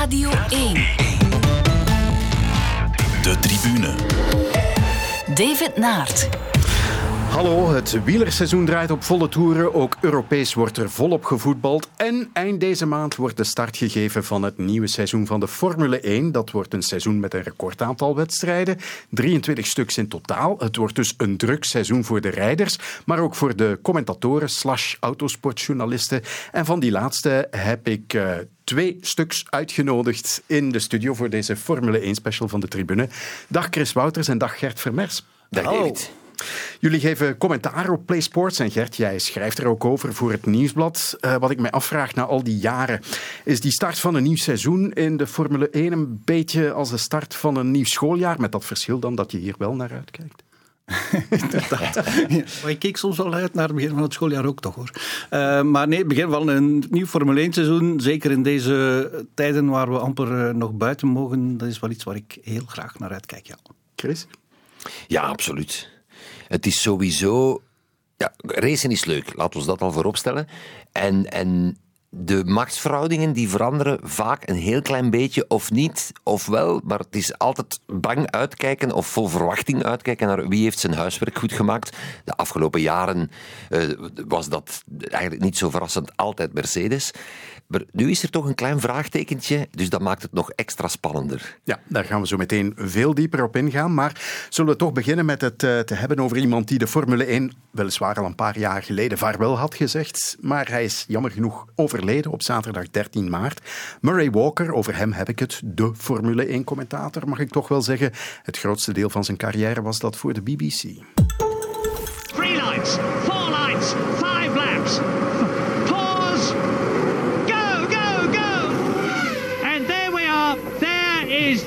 Radio 1. De tribune. David Naert. Hallo, het wielerseizoen draait op volle toeren. Ook Europees wordt er volop gevoetbald. En eind deze maand wordt de start gegeven van het nieuwe seizoen van de Formule 1. Dat wordt een seizoen met een recordaantal wedstrijden. 23 stuks in totaal. Het wordt dus een druk seizoen voor de rijders, maar ook voor de commentatoren slash autosportjournalisten. En van die laatste heb ik... Uh, twee stuks uitgenodigd in de studio voor deze Formule 1 special van de tribune. Dag Chris Wouters en dag Gert Vermers. Dag David. Jullie geven commentaar op PlaySports en Gert, jij schrijft er ook over voor het Nieuwsblad. Uh, wat ik mij afvraag na al die jaren, is die start van een nieuw seizoen in de Formule 1 een beetje als de start van een nieuw schooljaar, met dat verschil dan dat je hier wel naar uitkijkt? Inderdaad. maar ik keek soms wel uit naar het begin van het schooljaar ook toch hoor. Uh, maar nee, het begin van een nieuw Formule 1 seizoen, zeker in deze tijden waar we amper uh, nog buiten mogen, dat is wel iets waar ik heel graag naar uitkijk. Ja. Chris? Ja, absoluut. Het is sowieso. Ja, racen is leuk, laten we dat al vooropstellen. En, en de machtsverhoudingen die veranderen vaak een heel klein beetje, of niet, of wel. Maar het is altijd bang uitkijken of vol verwachting uitkijken naar wie heeft zijn huiswerk goed gemaakt. De afgelopen jaren uh, was dat eigenlijk niet zo verrassend altijd Mercedes. Maar nu is er toch een klein vraagtekentje, dus dat maakt het nog extra spannender. Ja, daar gaan we zo meteen veel dieper op ingaan. Maar zullen we toch beginnen met het uh, te hebben over iemand die de Formule 1 weliswaar al een paar jaar geleden vaarwel had gezegd. Maar hij is jammer genoeg overleden op zaterdag 13 maart. Murray Walker, over hem heb ik het, de Formule 1-commentator, mag ik toch wel zeggen. Het grootste deel van zijn carrière was dat voor de BBC. Three lights, four lights,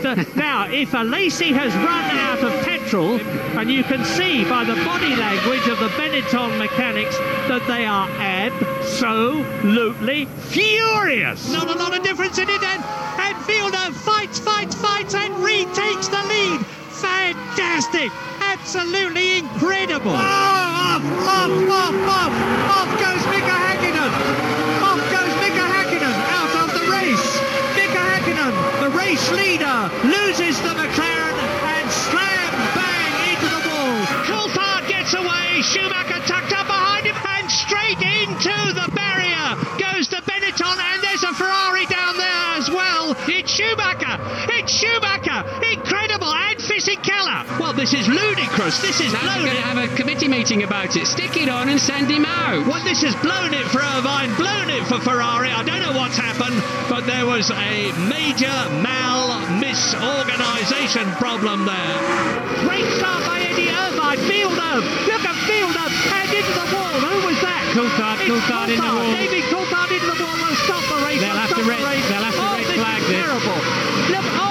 the. Now, if a Lacey has run out of petrol, and you can see by the body language of the Benetton mechanics that they are absolutely furious. Not a lot of difference in it, and, and Fielder fights, fights, fights, and retakes the lead. Fantastic! Absolutely incredible! Oh, off, off, off, off! Off goes Mika Hakkinen! Off goes Mika Hakkinen out of the race! Mika Hakkinen, the race leader, loses the McLaren and slam bang into the wall. Coulthard gets away, Schumacher tucked up behind him and straight into the barrier goes the Benetton and there's a Ferrari down there as well. It's Schumacher! Incredible! And Fisichella! Well, this is ludicrous. This is Now blown we're going to have a committee meeting about it. Stick it on and send him out. Well, this has blown it for Irvine, blown it for Ferrari. I don't know what's happened, but there was a major mal misorganisation problem there. Great start by Eddie Irvine. Fielder, look at Fielder, head into the wall. Who was that? Coulthard, It's Coulthard in the wall. David Coulthard into the wall. Will stop the race. They'll have to red- the race. they'll have to oh, red this flag is this. terrible. Look, oh, this is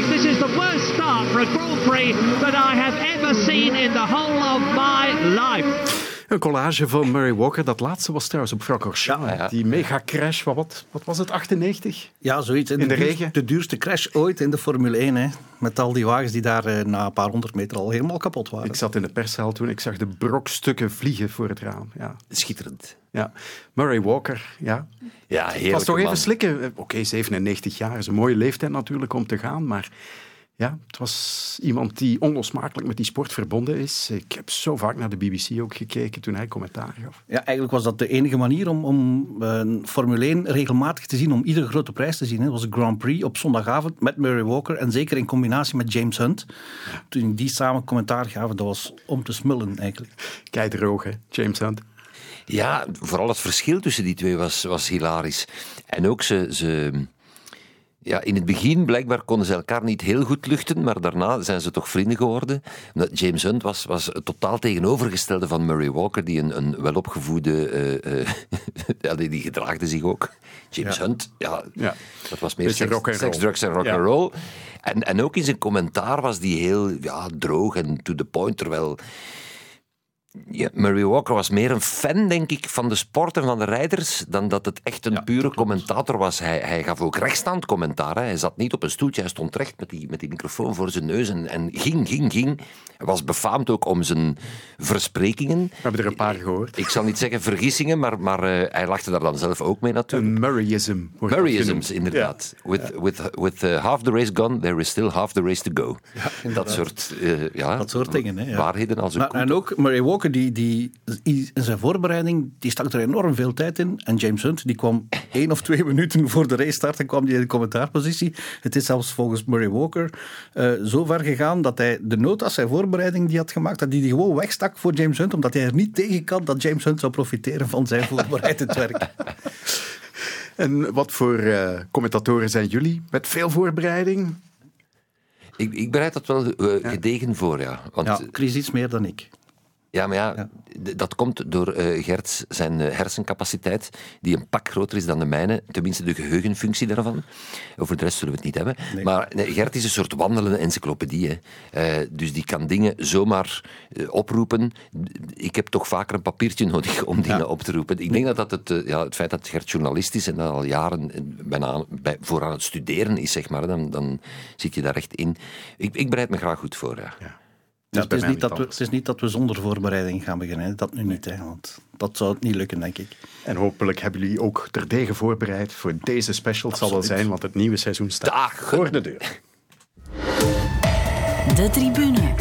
This is the worst start for a Grand Prix that I have ever seen in the whole of my life. Een collage van Murray Walker. Dat laatste was trouwens op Francorchamps. Ja, ja. Die mega crash van wat, wat was het, 98? Ja, zoiets. In de duur- regen? De duurste crash ooit in de Formule 1. Hè. Met al die wagens die daar eh, na een paar honderd meter al helemaal kapot waren. Ik zat in de perszaal toen ik zag de brokstukken vliegen voor het raam. Ja. Schitterend. Ja. Murray Walker, ja. Ja, Het heerlijk. was toch even slikken. Eh, Oké, 97 jaar is een mooie leeftijd natuurlijk om te gaan, maar ja, het was iemand die onlosmakelijk met die sport verbonden is. Ik heb zo vaak naar de BBC ook gekeken toen hij commentaar gaf. Ja, eigenlijk was dat de enige manier om, om eh, Formule 1 regelmatig te zien, om iedere grote prijs te zien. hè. Dat was de Grand Prix op zondagavond met Murray Walker en zeker in combinatie met James Hunt. Toen die samen commentaar gaven, dat was om te smullen eigenlijk. Keidroog, hè, James Hunt. Ja, vooral het verschil tussen die twee was, was hilarisch. En ook ze, ze. Ja, in het begin blijkbaar konden ze elkaar niet heel goed luchten, maar daarna zijn ze toch vrienden geworden. James Hunt was, was het totaal tegenovergestelde van Murray Walker, die een, een welopgevoede. ja, die, die gedraagde zich ook. James Ja. Hunt, ja, Ja. dat was meer seks, drugs en rock and roll. En, en ook in zijn commentaar was die heel ja, droog en to the point, terwijl Ja, Murray Walker was meer een fan, denk ik, van de sport en van de rijders, dan dat het echt een pure commentator was. Hij, hij gaf ook rechtstaand commentaar. Hè. Hij zat niet op een stoeltje, hij stond recht met die, met die microfoon voor zijn neus en, en ging, ging, ging. Hij was befaamd ook om zijn versprekingen. We hebben er een paar gehoord. Ik zal niet zeggen vergissingen, maar, maar eh, hij lachte daar dan zelf ook mee natuurlijk. Een Murrayism. Murrayisms, inderdaad. With, with, with uh, half the race gone, there is still half the race to go. dat soort, eh, ja, Dat soort dingen, hè, ja. waarheden als een Maar, en ook Murray Walker, die, die, in zijn voorbereiding, die stak er enorm veel tijd in. En James Hunt, die kwam één of twee minuten voor de race start en kwam die in de commentaarpositie. Het is zelfs volgens Murray Walker eh, zo ver gegaan dat hij de notas, zijn voorbereiding die had gemaakt, dat hij die gewoon wegstak voor James Hunt, omdat hij er niet tegen kan dat James Hunt zou profiteren van zijn voorbereidend werk. En wat voor eh, commentatoren zijn jullie? Met veel voorbereiding? Ik, ik bereid dat wel eh, gedegen voor, ja. Want, Ja, Chris iets meer dan ik. Ja, maar ja, dat komt door eh Gert zijn eh, hersencapaciteit, die een pak groter is dan de mijne. Tenminste, de geheugenfunctie daarvan. Over de rest zullen we het niet hebben. Maar nee, Gert is een soort wandelende encyclopedie. Hè. Eh, dus die kan dingen zomaar oproepen. Ik heb toch vaker een papiertje nodig om dingen op te roepen. Ik denk dat dat het, ja, het feit dat Gert journalist is en dat al jaren bijna bij, voor aan het studeren is, zeg maar, dan, dan zit je daar echt in. Ik, ik bereid me graag goed voor, ja. Ja, bij het, is niet dat we, het is niet dat we zonder voorbereiding gaan beginnen. hè. Dat nu niet, hè, want dat zou het niet lukken, denk ik. En hopelijk hebben jullie ook terdege voorbereid voor deze special. Het zal wel zijn, want het nieuwe seizoen staat Dagen. voor de deur. De tribune.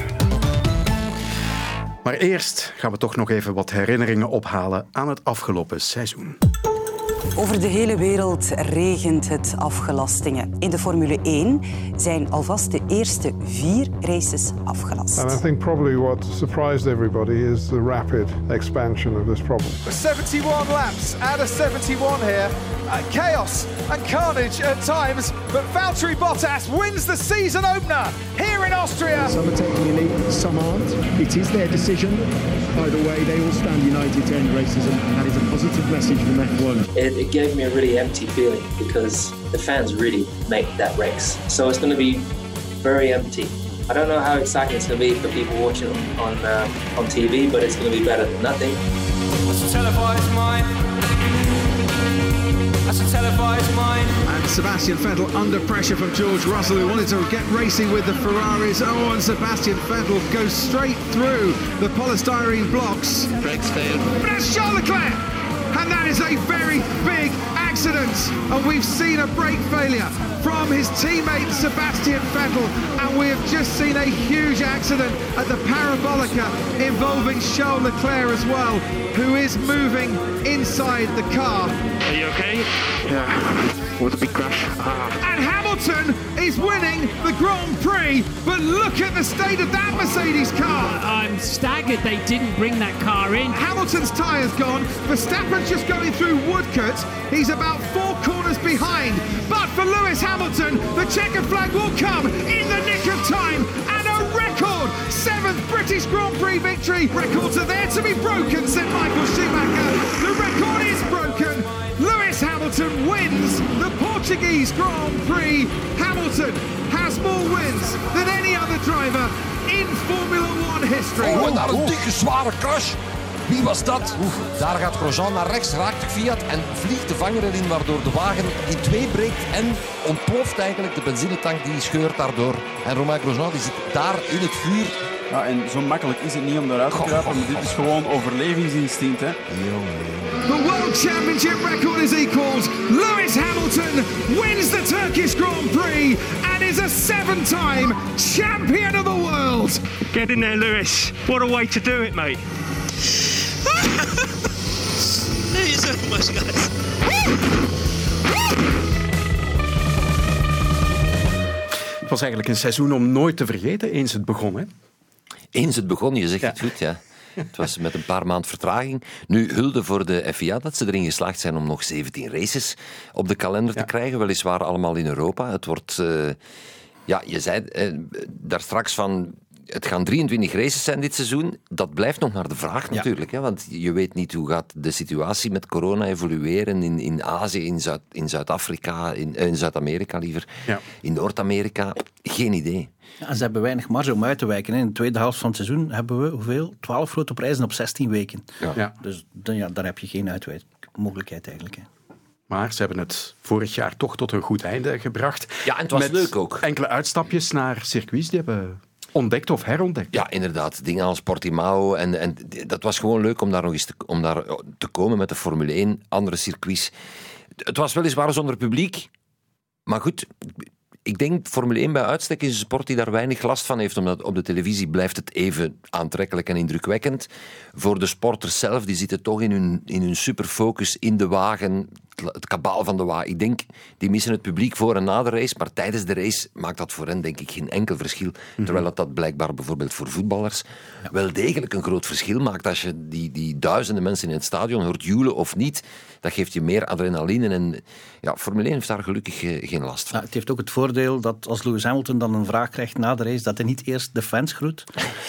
Maar eerst gaan we toch nog even wat herinneringen ophalen aan het afgelopen seizoen. Over de hele wereld regent het afgelastingen. In de Formule 1 zijn alvast de eerste vier races afgelast. And I think probably what surprised everybody is the rapid expansion of this problem. 71 laps out of 71 here. Uh, chaos and carnage at times, but Valtteri Bottas wins the season opener here in Austria. Some are taking a lead, some aren't. It is their decision. Either way, they all stand united to end racism, and that is a positive message from F1. It, it gave me a really empty feeling because the fans really make that race. So it's going to be very empty. I don't know how exciting it's going to be for people watching on uh, on TV, but it's going to be better than nothing. That's a televised mine. That's a televised mine. And Sebastian Vettel under pressure from George Russell, who wanted to get racing with the Ferraris. Oh, and Sebastian Vettel goes straight through the polystyrene blocks. Brakes failed. But that's Charles Leclerc! And that is a very big accident. And we've seen a brake failure from his teammate Sebastian Vettel. And we have just seen a huge accident at the Parabolica involving Charles Leclerc as well, who is moving inside the car. Are you okay? Was a big crash. Ah. And Hamilton is winning the Grand Prix, but look at the state of that Mercedes car. I'm staggered they didn't bring that car in. Hamilton's tyre's gone. Verstappen's just going through Woodcut. He's about four corners behind. But for Lewis Hamilton, the checkered flag will come in the nick of time. And a record seventh British Grand Prix victory. Records are there to be broken, said Michael Schumacher. The record is broken. Hamilton wins the Portuguese Grand Prix. Hamilton has more wins than any other driver in Formula One history. Oh, en daar een dikke zware crash. Wie was dat? Oef, daar gaat Grosjean naar rechts, raakt Fiat en vliegt de vangrail in, waardoor de wagen in twee breekt en ontploft eigenlijk. De benzinetank die scheurt daardoor. En Romain Grosjean die zit daar in het vuur. Ja, en zo makkelijk is het niet om eruit te kruipen, maar dit is gewoon overlevingsinstinct. Hè. The World Championship record is equalled. Lewis Hamilton wins the Turkish Grand Prix and is a seven time champion of the world. Get in there, Lewis. What a way to do it, mate. Thank you so much, guys. Het was eigenlijk een seizoen om nooit te vergeten, eens het begon. Hè? Eens het begon, je zegt het goed, ja. Het was met een paar maand vertraging. Nu hulde voor de FIA dat ze erin geslaagd zijn om nog 17 races op de kalender te krijgen. Weliswaar allemaal in Europa. Het wordt, eh, ja, je zei eh, daar straks van. Het gaan 23 races zijn dit seizoen. Dat blijft nog naar de vraag natuurlijk. Hè? Want je weet niet hoe gaat de situatie met corona evolueren in, in Azië, in, Zuid, in Zuid-Afrika, in, eh, in Zuid-Amerika liever, in Noord-Amerika. Geen idee. Ja, ze hebben weinig marge om uit te wijken. hè. In de tweede helft van het seizoen hebben we hoeveel? 12 grote prijzen op 16 weken. Ja. Dus dan, ja, daar heb je geen uitwijkmogelijkheid eigenlijk. Hè. Maar ze hebben het vorig jaar toch tot een goed einde gebracht. Ja, en het was Met leuk ook. Enkele uitstapjes naar circuits die hebben ontdekt of herontdekt. Ja, inderdaad. Dingen als Portimao. En, en dat was gewoon leuk om daar nog eens te, om daar te komen met de Formule 1, andere circuits. Het was weliswaar zonder publiek. Maar goed, ik denk Formule 1 bij uitstek is een sport die daar weinig last van heeft, omdat op de televisie blijft het even aantrekkelijk en indrukwekkend. Voor de sporters zelf, die zitten toch in hun, in hun superfocus in de wagen, het kabaal van de wagen. Ik denk, die missen het publiek voor en na de race, maar tijdens de race maakt dat voor hen denk ik geen enkel verschil. Terwijl dat, dat blijkbaar bijvoorbeeld voor voetballers wel degelijk een groot verschil maakt. Als je die, die duizenden mensen in het stadion hoort joelen of niet, dat geeft je meer adrenaline. En ja, Formule 1 heeft daar gelukkig eh, geen last van. Ja, het heeft ook het voordeel dat als Lewis Hamilton dan een vraag krijgt na de race, dat hij niet eerst de fans groet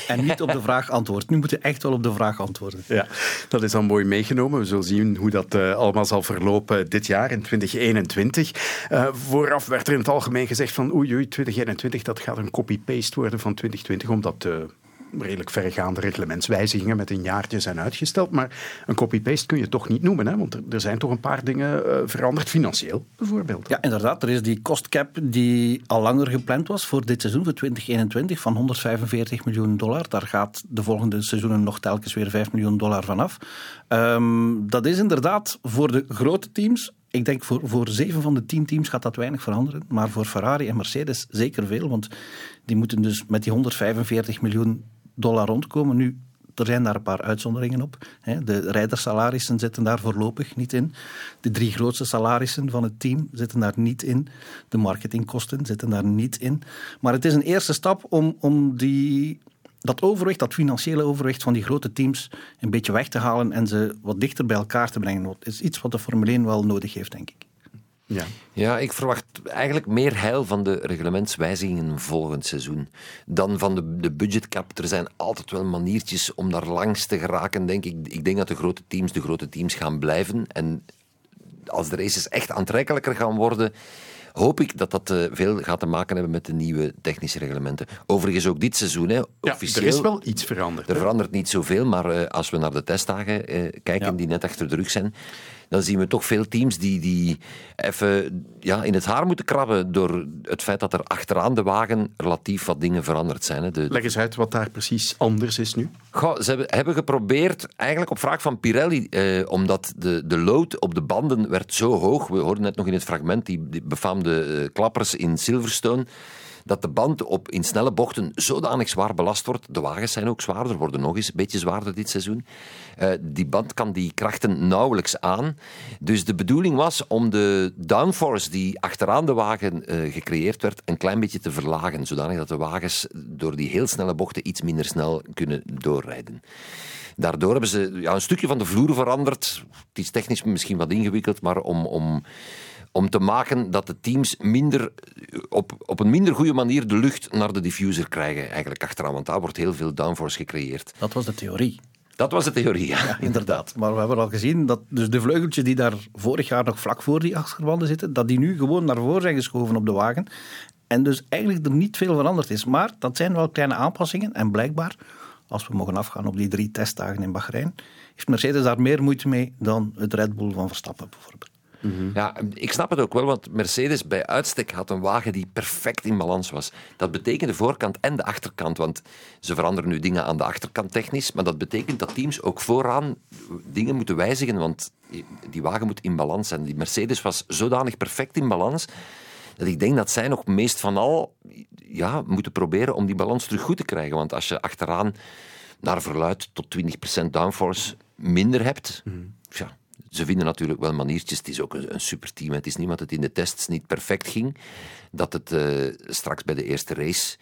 en niet op de vraag antwoordt. Nu moet hij echt wel op de vraag antwoorden. Ja, dat is dan mooi meegenomen. We zullen zien hoe dat eh, allemaal zal verlopen dit jaar in 2021. Eh, vooraf werd er in het algemeen gezegd van oei, oei 2021 dat gaat een copy-paste worden van 2020, omdat uh, redelijk verregaande reglementswijzigingen met een jaartje zijn uitgesteld. Maar een copy-paste kun je toch niet noemen, hè? want er, zijn toch een paar dingen uh, veranderd, financieel bijvoorbeeld. Ja, inderdaad. Er is die cost cap die al langer gepland was voor dit seizoen, voor 2021, van 145 miljoen dollar. Daar gaat de volgende seizoenen nog telkens weer 5 miljoen dollar vanaf. Um, dat is inderdaad voor de grote teams ik denk voor, voor zeven van de tien teams gaat dat weinig veranderen. Maar voor Ferrari en Mercedes zeker veel. Want die moeten dus met die 145 miljoen dollar rondkomen. Nu, er zijn daar een paar uitzonderingen op. De rijdersalarissen zitten daar voorlopig niet in. De drie grootste salarissen van het team zitten daar niet in. De marketingkosten zitten daar niet in. Maar het is een eerste stap om, om die dat overwicht, dat financiële overwicht van die grote teams een beetje weg te halen en ze wat dichter bij elkaar te brengen. Dat is iets wat de Formule 1 wel nodig heeft, denk ik. Ja. ja, ik verwacht eigenlijk meer heil van de reglementswijzigingen volgend seizoen dan van de, de budgetcap. Er zijn altijd wel maniertjes om daar langs te geraken, denk ik. Ik denk dat de grote teams de grote teams gaan blijven. En als de races echt aantrekkelijker gaan worden, hoop ik dat dat uh, veel gaat te maken hebben met de nieuwe technische reglementen. Overigens ook dit seizoen. Hè, ja, officieel, er is wel iets veranderd. Er verandert niet zoveel, maar uh, als we naar de testdagen uh, kijken ja. die net achter de rug zijn, dan zien we toch veel teams die, die even ja, in het haar moeten krabben door het feit dat er achteraan de wagen relatief wat dingen veranderd zijn. Hè. De, Leg eens uit wat daar precies anders is nu. Goh, ze hebben, hebben, geprobeerd, eigenlijk op vraag van Pirelli, eh, omdat de, de load op de banden werd zo hoog. We hoorden net nog in het fragment die, die befaamde uh, klappers in Silverstone dat de band op, in snelle bochten zodanig zwaar belast wordt. De wagens zijn ook zwaarder, worden nog eens een beetje zwaarder dit seizoen. Uh, die band kan die krachten nauwelijks aan. Dus de bedoeling was om de downforce die achteraan de wagen uh, gecreëerd werd, een klein beetje te verlagen, zodanig dat de wagens door die heel snelle bochten iets minder snel kunnen doorrijden. Daardoor hebben ze ja, een stukje van de vloer veranderd. Het is technisch misschien wat ingewikkeld, maar om, om om te maken dat de teams minder, op, op een minder goede manier de lucht naar de diffuser krijgen, eigenlijk achteraan. Want daar wordt heel veel downforce gecreëerd. Dat was de theorie. Dat was de theorie, ja. ja. inderdaad. Maar we hebben al gezien dat dus de vleugeltjes die daar vorig jaar nog vlak voor die achterwanden zitten, dat die nu gewoon naar voren zijn geschoven op de wagen. En dus eigenlijk er niet veel veranderd is. Maar dat zijn wel kleine aanpassingen. En blijkbaar, als we mogen afgaan op die drie testdagen in Bahrein, heeft Mercedes daar meer moeite mee dan het Red Bull van Verstappen bijvoorbeeld. Mm -hmm. Ja, ik snap het ook wel, want Mercedes bij uitstek had een wagen die perfect in balans was. Dat betekent de voorkant en de achterkant, want ze veranderen nu dingen aan de achterkant technisch, maar dat betekent dat teams ook vooraan dingen moeten wijzigen, want die wagen moet in balans zijn. Die Mercedes was zodanig perfect in balans dat ik denk dat zij nog meest van al ja, moeten proberen om die balans terug goed te krijgen. Want als je achteraan naar verluid tot 20% downforce minder hebt, mm. ja, ze vinden natuurlijk wel maniertjes. Het is ook een, een superteam. Het is niet dat het in de tests niet perfect ging. Dat het uh, straks bij de eerste race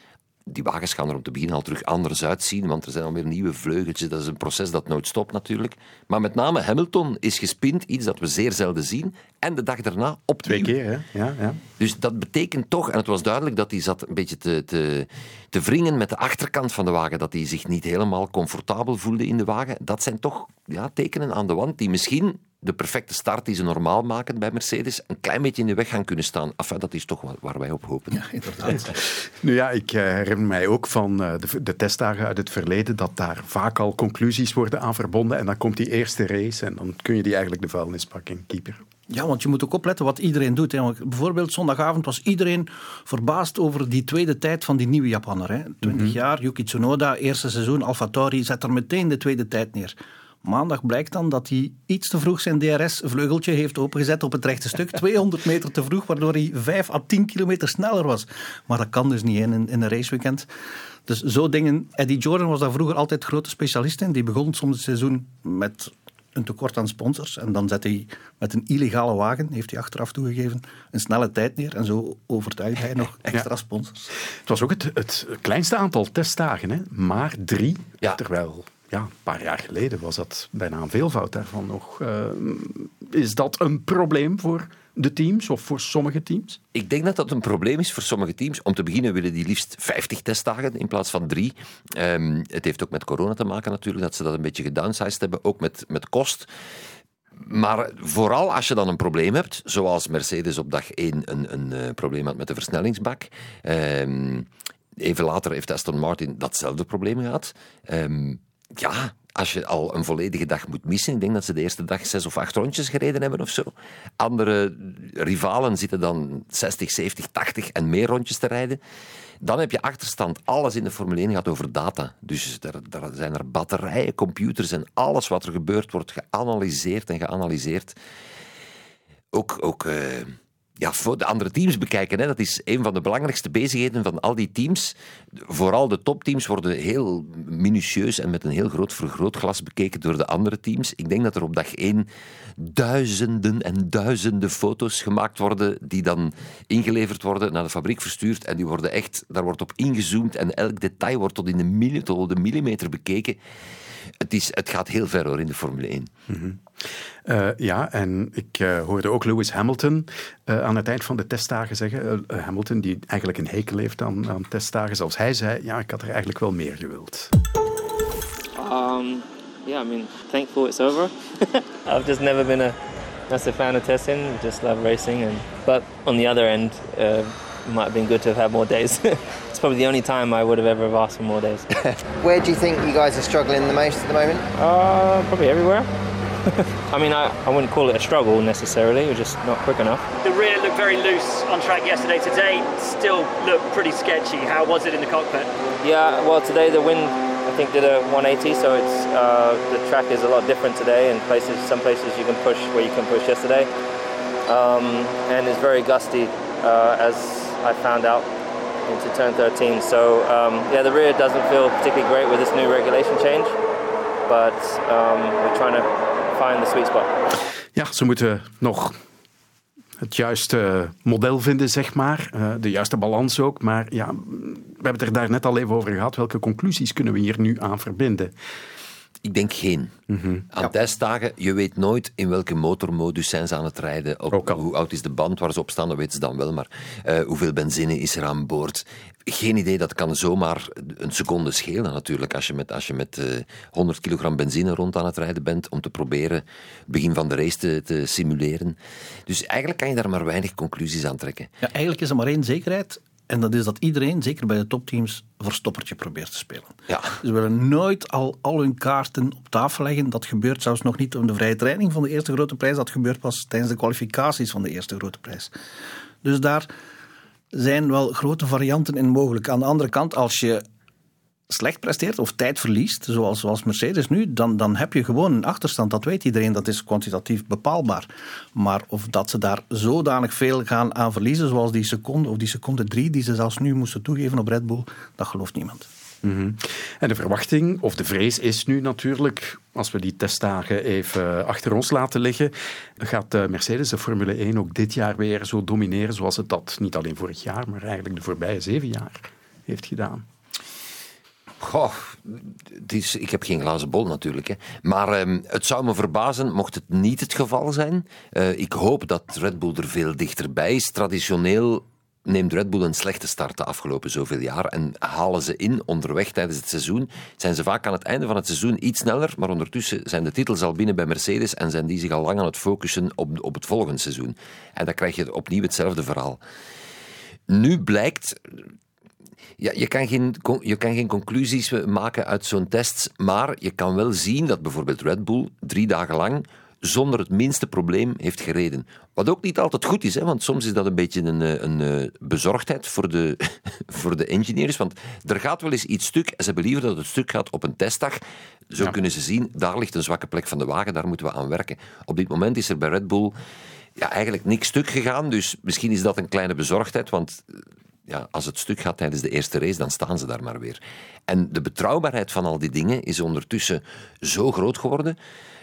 die wagens gaan er om te beginnen al terug anders uitzien, want er zijn alweer nieuwe vleugeltjes. Dat is een proces dat nooit stopt natuurlijk. Maar met name Hamilton is gespind, iets dat we zeer zelden zien. En de dag daarna opnieuw. Twee keer, hè? Ja, ja. Dus dat betekent toch, en het was duidelijk dat hij zat een beetje te, te, te wringen met de achterkant van de wagen, dat hij zich niet helemaal comfortabel voelde in de wagen. Dat zijn toch ja, tekenen aan de wand die misschien de perfecte start die ze normaal maken bij Mercedes een klein beetje in de weg gaan kunnen staan. Enfin, dat is toch waar wij op hopen. Ja, inderdaad. nu ja, ik eh, herinner mij ook van uh, de, de, testdagen uit het verleden dat daar vaak al conclusies worden aan verbonden en dan komt die eerste race en dan kun je die eigenlijk de vuilnisbak in keeper. Ja, want je moet ook opletten wat iedereen doet. Hè. Bijvoorbeeld zondagavond was iedereen verbaasd over die tweede tijd van die nieuwe Japanner. Hè. 20 mm -hmm. jaar, Yuki Tsunoda, eerste seizoen, AlphaTauri, zet er meteen de tweede tijd neer. Maandag blijkt dan dat hij iets te vroeg zijn DRS-vleugeltje heeft opengezet op het rechte stuk. 200 meter te vroeg, waardoor hij 5 à 10 kilometer sneller was. Maar dat kan dus niet in, in een raceweekend. Dus zo dingen. Eddie Jordan was daar vroeger altijd grote specialist in. Die begon soms het seizoen met een tekort aan sponsors. En dan zet hij met een illegale wagen, heeft hij achteraf toegegeven, een snelle tijd neer. En zo overtuigt hij nog extra sponsors. Het was ook het, het kleinste aantal testdagen, hè? maar drie. Ja. Terwijl ja, een paar jaar geleden was dat bijna een veelvoud daarvan nog. Uh, is dat een probleem voor de teams of voor sommige teams? Ik denk dat dat een probleem is voor sommige teams. Om te beginnen willen die liefst 50 testdagen in plaats van drie. Um, het heeft ook met corona te maken natuurlijk, dat ze dat een beetje gedownsized hebben. Ook met, met kost. Maar vooral als je dan een probleem hebt, zoals Mercedes op dag 1 een, een uh, probleem had met de versnellingsbak. Um, even later heeft Aston Martin datzelfde probleem gehad. Um, ja, als je al een volledige dag moet missen, ik denk dat ze de eerste dag zes of acht rondjes gereden hebben of zo. Andere rivalen zitten dan 60, 70, 80 en meer rondjes te rijden. Dan heb je achterstand. Alles in de Formule 1 gaat over data. Dus daar zijn er batterijen, computers en alles wat er gebeurt wordt geanalyseerd en geanalyseerd. Ook, ook uh, ja, voor de andere teams bekijken. Hè. Dat is een van de belangrijkste bezigheden van al die teams. Vooral de topteams worden heel minutieus en met een heel groot vergrootglas bekeken door de andere teams. Ik denk dat er op dag één duizenden en duizenden foto's gemaakt worden die dan ingeleverd worden, naar de fabriek verstuurd en die worden echt, daar wordt op ingezoomd en elk detail wordt tot in de, tot de millimeter bekeken. Het, is, het gaat heel ver hoor in de Formule 1. Mm -hmm. uh, ja, en ik uh, hoorde ook Lewis Hamilton uh, aan het eind van de testdagen zeggen. Hamilton, die eigenlijk een hekel heeft aan, aan testdagen, zoals hij zei, ja, ik had er eigenlijk wel meer gewild. Um, yeah, I mean, thankful it's over. I've just never been a massive fan of testing, just love racing. And, but on the other end, it might have been good to have had more days. it's probably the only time I would have ever have asked for more days. Where do you think you guys are struggling the most at the moment? Uh, probably everywhere. I mean, I, I wouldn't call it a struggle necessarily, we're just not quick enough. The rear looked very loose on track yesterday. Today still looked pretty sketchy. How was it in the cockpit? Yeah, well, today the wind I think did a 180, so it's uh, the track is a lot different today. And places, some places you can push where you can push yesterday, um, and it's very gusty uh, as I found out into turn 13. So um, yeah, the rear doesn't feel particularly great with this new regulation change, but um, we're trying to find the sweet spot. Ja, ze moeten nog het juiste model vinden, zeg maar. Uh, de juiste balans ook. Maar ja, we hebben het er daar net al even over gehad. Welke conclusies kunnen we hier nu aan verbinden? Ik denk geen. Mhm. Mm -hmm. Aan ja. testdagen, je weet nooit in welke motormodus zijn ze aan het rijden. Op, hoe oud is de band waar ze op staan, dat weten ze dan wel. Maar uh, hoeveel benzine is er aan boord? Geen idee, dat kan zomaar een seconde schelen natuurlijk. Als je met, als je met uh, 100 kilogram benzine rond aan het rijden bent, om te proberen begin van de race te, te simuleren. Dus eigenlijk kan je daar maar weinig conclusies aan trekken. Ja, eigenlijk is er maar één zekerheid. En dat is dat iedereen, zeker bij de topteams, verstoppertje probeert te spelen. Ja. Ze willen nooit al, al hun kaarten op tafel leggen. Dat gebeurt zelfs nog niet om de vrije training van de eerste grote prijs. Dat gebeurt pas tijdens de kwalificaties van de eerste grote prijs. Dus daar zijn wel grote varianten in mogelijk. Aan de andere kant, als je slecht presteert of tijd verliest, zoals, zoals Mercedes nu, dan, dan heb je gewoon een achterstand. Dat weet iedereen, dat is kwantitatief bepaalbaar. Maar of dat ze daar zodanig veel gaan aan verliezen, zoals die seconde of die seconde drie die ze zelfs nu moesten toegeven op Red Bull, dat gelooft niemand. -hmm. En de verwachting of de vrees is nu natuurlijk, als we die testdagen even achter ons laten liggen, gaat Mercedes de Formule 1 ook dit jaar weer zo domineren zoals het dat niet alleen vorig jaar, maar eigenlijk de voorbije zeven jaar heeft gedaan. Goh, het is, ik heb geen glazen bol natuurlijk. Hè. Maar ehm, het zou me verbazen mocht het niet het geval zijn. Eh, ik hoop dat Red Bull er veel dichterbij is. Traditioneel neemt Red Bull een slechte start de afgelopen zoveel jaar en halen ze in onderweg tijdens het seizoen. Zijn ze vaak aan het einde van het seizoen iets sneller, maar ondertussen zijn de titels al binnen bij Mercedes en zijn die zich al lang aan het focussen op, op het volgende seizoen. En dan krijg je opnieuw hetzelfde verhaal. Nu blijkt ja, je, kan geen, je kan geen conclusies maken uit zo'n test, maar je kan wel zien dat bijvoorbeeld Red Bull drie dagen lang zonder het minste probleem heeft gereden. Wat ook niet altijd goed is, hè, want soms is dat een beetje een, eh, een, een eh, bezorgdheid voor de, voor de engineers. Want er gaat wel eens iets stuk en ze hebben liever dat het stuk gaat op een testdag. Zo kunnen ze zien, daar ligt een zwakke plek van de wagen, daar moeten we aan werken. Op dit moment is er bij Red Bull ja, eigenlijk niks stuk gegaan, dus misschien is dat een kleine bezorgdheid, want ja, als het stuk gaat tijdens de eerste race, dan staan ze daar maar weer. En de betrouwbaarheid van al die dingen is ondertussen zo groot geworden.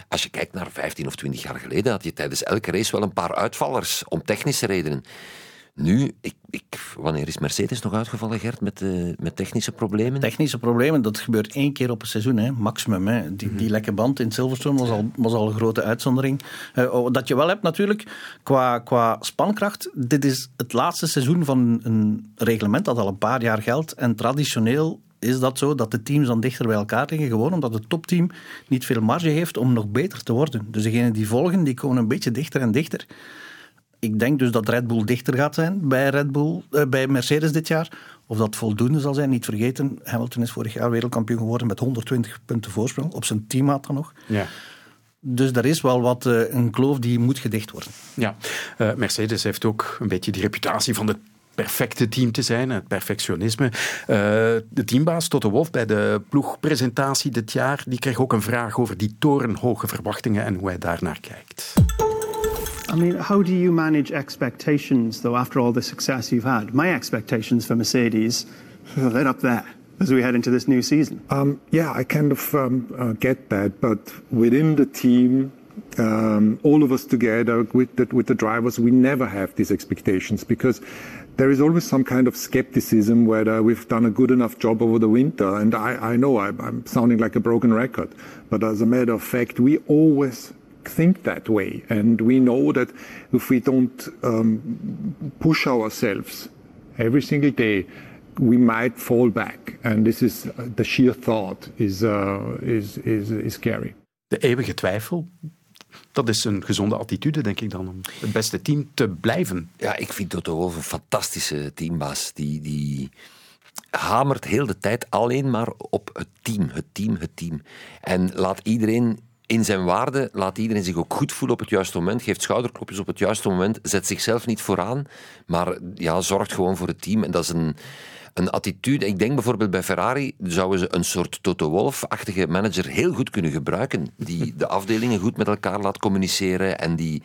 Als je kijkt naar 15 of 20 jaar geleden, had je tijdens elke race wel een paar uitvallers om technische redenen. Nu, ik, ik, wanneer is Mercedes nog uitgevallen, Gert, met, uh, met technische problemen? Technische problemen, dat gebeurt één keer op een seizoen, hè, maximum. Hè. Die, die lekke band in Silverstone was al, was al een grote uitzondering. Uh, dat je wel hebt natuurlijk, qua, qua spankracht, dit is het laatste seizoen van een reglement dat al een paar jaar geldt. En traditioneel is dat zo dat de teams dan dichter bij elkaar liggen, gewoon omdat het topteam niet veel marge heeft om nog beter te worden. Dus degenen die volgen, die komen een beetje dichter en dichter ik denk dus dat Red Bull dichter gaat zijn bij, Red Bull, uh, bij Mercedes dit jaar. Of dat voldoende zal zijn, niet vergeten. Hamilton is vorig jaar wereldkampioen geworden met 120 punten voorsprong. Op zijn teammaat dan nog. Ja. Dus er is wel wat uh, een kloof die moet gedicht worden. Ja, uh, Mercedes heeft ook een beetje die reputatie van het perfecte team te zijn, het perfectionisme. de teambaas Toto Wolf bij de ploegpresentatie dit jaar, die kreeg ook een vraag over die torenhoge verwachtingen en hoe hij daarnaar kijkt. I mean, how do you manage expectations, though, after all the success you've had? My expectations for Mercedes, they're up there as we head into this new season. Um, yeah, I kind of um, uh, get that, but within the team, um, all of us together with the, with the drivers, we never have these expectations because there is always some kind of skepticism whether we've done a good enough job over the winter. And I, I know I, I'm sounding like a broken record, but as a matter of fact, we always think that way. And we know that if we don't um, push ourselves every single day, we might fall back. And this is uh, the sheer thought is, uh, is, is, is scary. De eeuwige twijfel, dat is een gezonde attitude, denk ik dan, om het beste team te blijven. Ja, ik vind Toto Wolff een fantastische teambaas. Die, die hamert heel de tijd alleen maar op het team, het team, het team. En laat iedereen in zijn waarde laat iedereen zich ook goed voelen op het juiste moment, geeft schouderklopjes op het juiste moment, zet zichzelf niet vooraan, maar ja, zorgt gewoon voor het team. En dat is een, een attitude. Ik denk bijvoorbeeld bij Ferrari zouden ze een soort Toto Wolff-achtige manager heel goed kunnen gebruiken, die de afdelingen goed met elkaar laat communiceren en die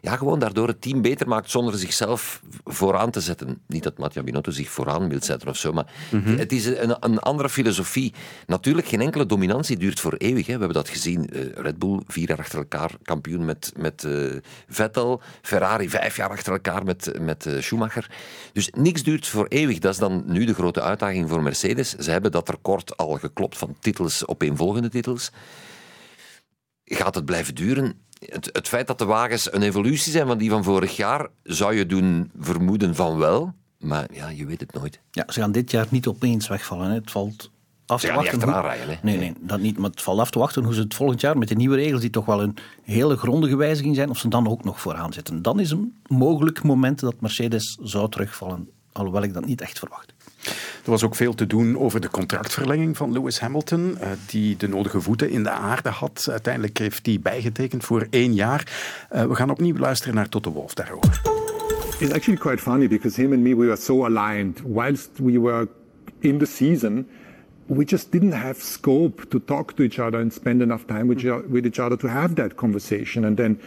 ja, gewoon daardoor het team beter maakt zonder zichzelf vooraan te zetten. Niet dat Mattia Binotto zich vooraan wil zetten of zo, maar mhm. het is een, een, andere filosofie. Natuurlijk, geen enkele dominantie duurt voor eeuwig. Hè. We hebben dat gezien. Uh, Red Bull, vier jaar achter elkaar kampioen met, met uh, Vettel. Ferrari, vijf jaar achter elkaar met, met uh, Schumacher. Dus niks duurt voor eeuwig. Dat is dan nu de grote uitdaging voor Mercedes. Ze hebben dat record al geklopt van titels op eenvolgende titels. Gaat het blijven duren? Het, het feit dat de wagens een evolutie zijn van die van vorig jaar, zou je doen vermoeden van wel. Maar ja, je weet het nooit. Ja, ze gaan dit jaar niet opeens wegvallen. Hè. Het valt af te wachten. Hoe... Rijden, nee, nee, dat niet. Maar het valt af te wachten hoe ze het volgend jaar met de nieuwe regels, die toch wel een hele grondige wijziging zijn, of ze dan ook nog vooraan zitten. Dan is een mogelijk moment dat Mercedes zou terugvallen. Alhoewel ik dat niet echt verwacht. Er was ook veel te doen over de contractverlenging van Lewis Hamilton, uh, die de nodige voeten in de aarde had. Uiteindelijk heeft hij bijgetekend voor één jaar. Uh, we gaan opnieuw luisteren naar Toto Wolff daarover. It's actually quite funny because him and me we were so aligned. Whilst we were in the season, we just didn't have scope to talk to each other and spend enough time with, with each other to have that conversation. And then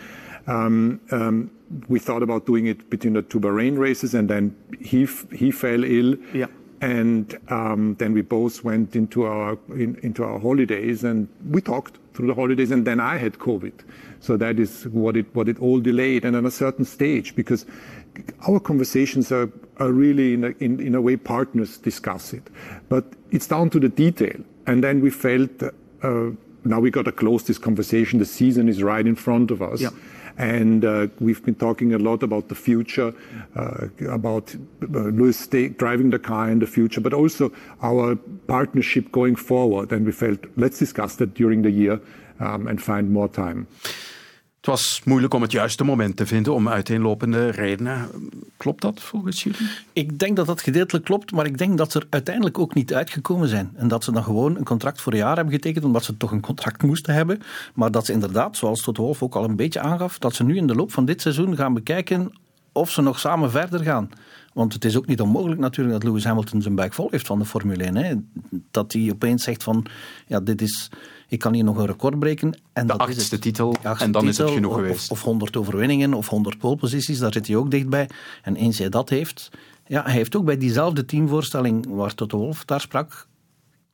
um, um, we thought about doing it between the two Bahrain races, and then he he fell ill. Yeah and um, then we both went into our in, into our holidays and we talked through the holidays and then I had COVID so that is what it what it all delayed and at a certain stage because our conversations are are really, in a, in, in a way, partners discuss it. But it's down to the detail. And then we felt, uh, now we got to close this conversation. The season is right in front of us. Yeah. And uh, we've been talking a lot about the future, uh, about uh, Lewis driving the car in the future, but also our partnership going forward. And we felt, let's discuss that during the year um, and find more time. Het was moeilijk om het juiste moment te vinden om uiteenlopende redenen. Klopt dat volgens jullie? Ik denk dat dat gedeeltelijk klopt, maar ik denk dat ze er uiteindelijk ook niet uitgekomen zijn. En dat ze dan gewoon een contract voor een jaar hebben getekend, omdat ze toch een contract moesten hebben. Maar dat ze inderdaad, zoals Toto Wolf ook al een beetje aangaf, dat ze nu in de loop van dit seizoen gaan bekijken of ze nog samen verder gaan. Want het is ook niet onmogelijk natuurlijk dat Lewis Hamilton zijn buik vol heeft van de Formule 1. Hè. Dat hij opeens zegt van, ja, dit is, ik kan hier nog een record breken. En de dat achtste is het. titel De achtste en dan is het genoeg of- geweest. Of 100 overwinningen of 100 poleposities, daar zit hij ook dichtbij. En eens hij dat heeft, ja, hij heeft ook bij diezelfde teamvoorstelling waar Toto Wolff daar sprak,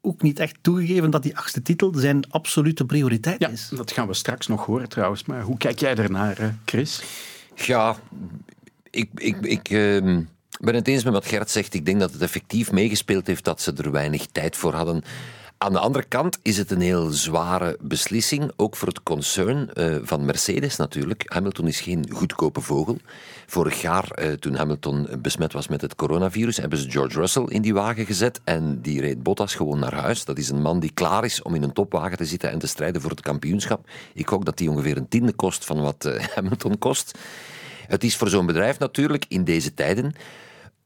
ook niet echt toegegeven dat die achtste titel zijn absolute prioriteit Ja, is. dat gaan we straks nog horen trouwens. Maar hoe kijk jij ernaar, Chris? Ja, ik, ik, ik ehm, ben het eens met wat Gert zegt. Ik denk dat het effectief meegespeeld heeft dat ze er weinig tijd voor hadden. Aan de andere kant is het een heel zware beslissing, ook voor het concern eh, van Mercedes natuurlijk. Hamilton is geen goedkope vogel. Vorig jaar, eh, toen Hamilton besmet was met het coronavirus, hebben ze George Russell in die wagen gezet en die reed Bottas gewoon naar huis. Dat is een man die klaar is om in een topwagen te zitten en te strijden voor het kampioenschap. Ik gok dat die ongeveer een tiende kost van wat eh, Hamilton kost. Het is voor zo'n bedrijf natuurlijk in deze tijden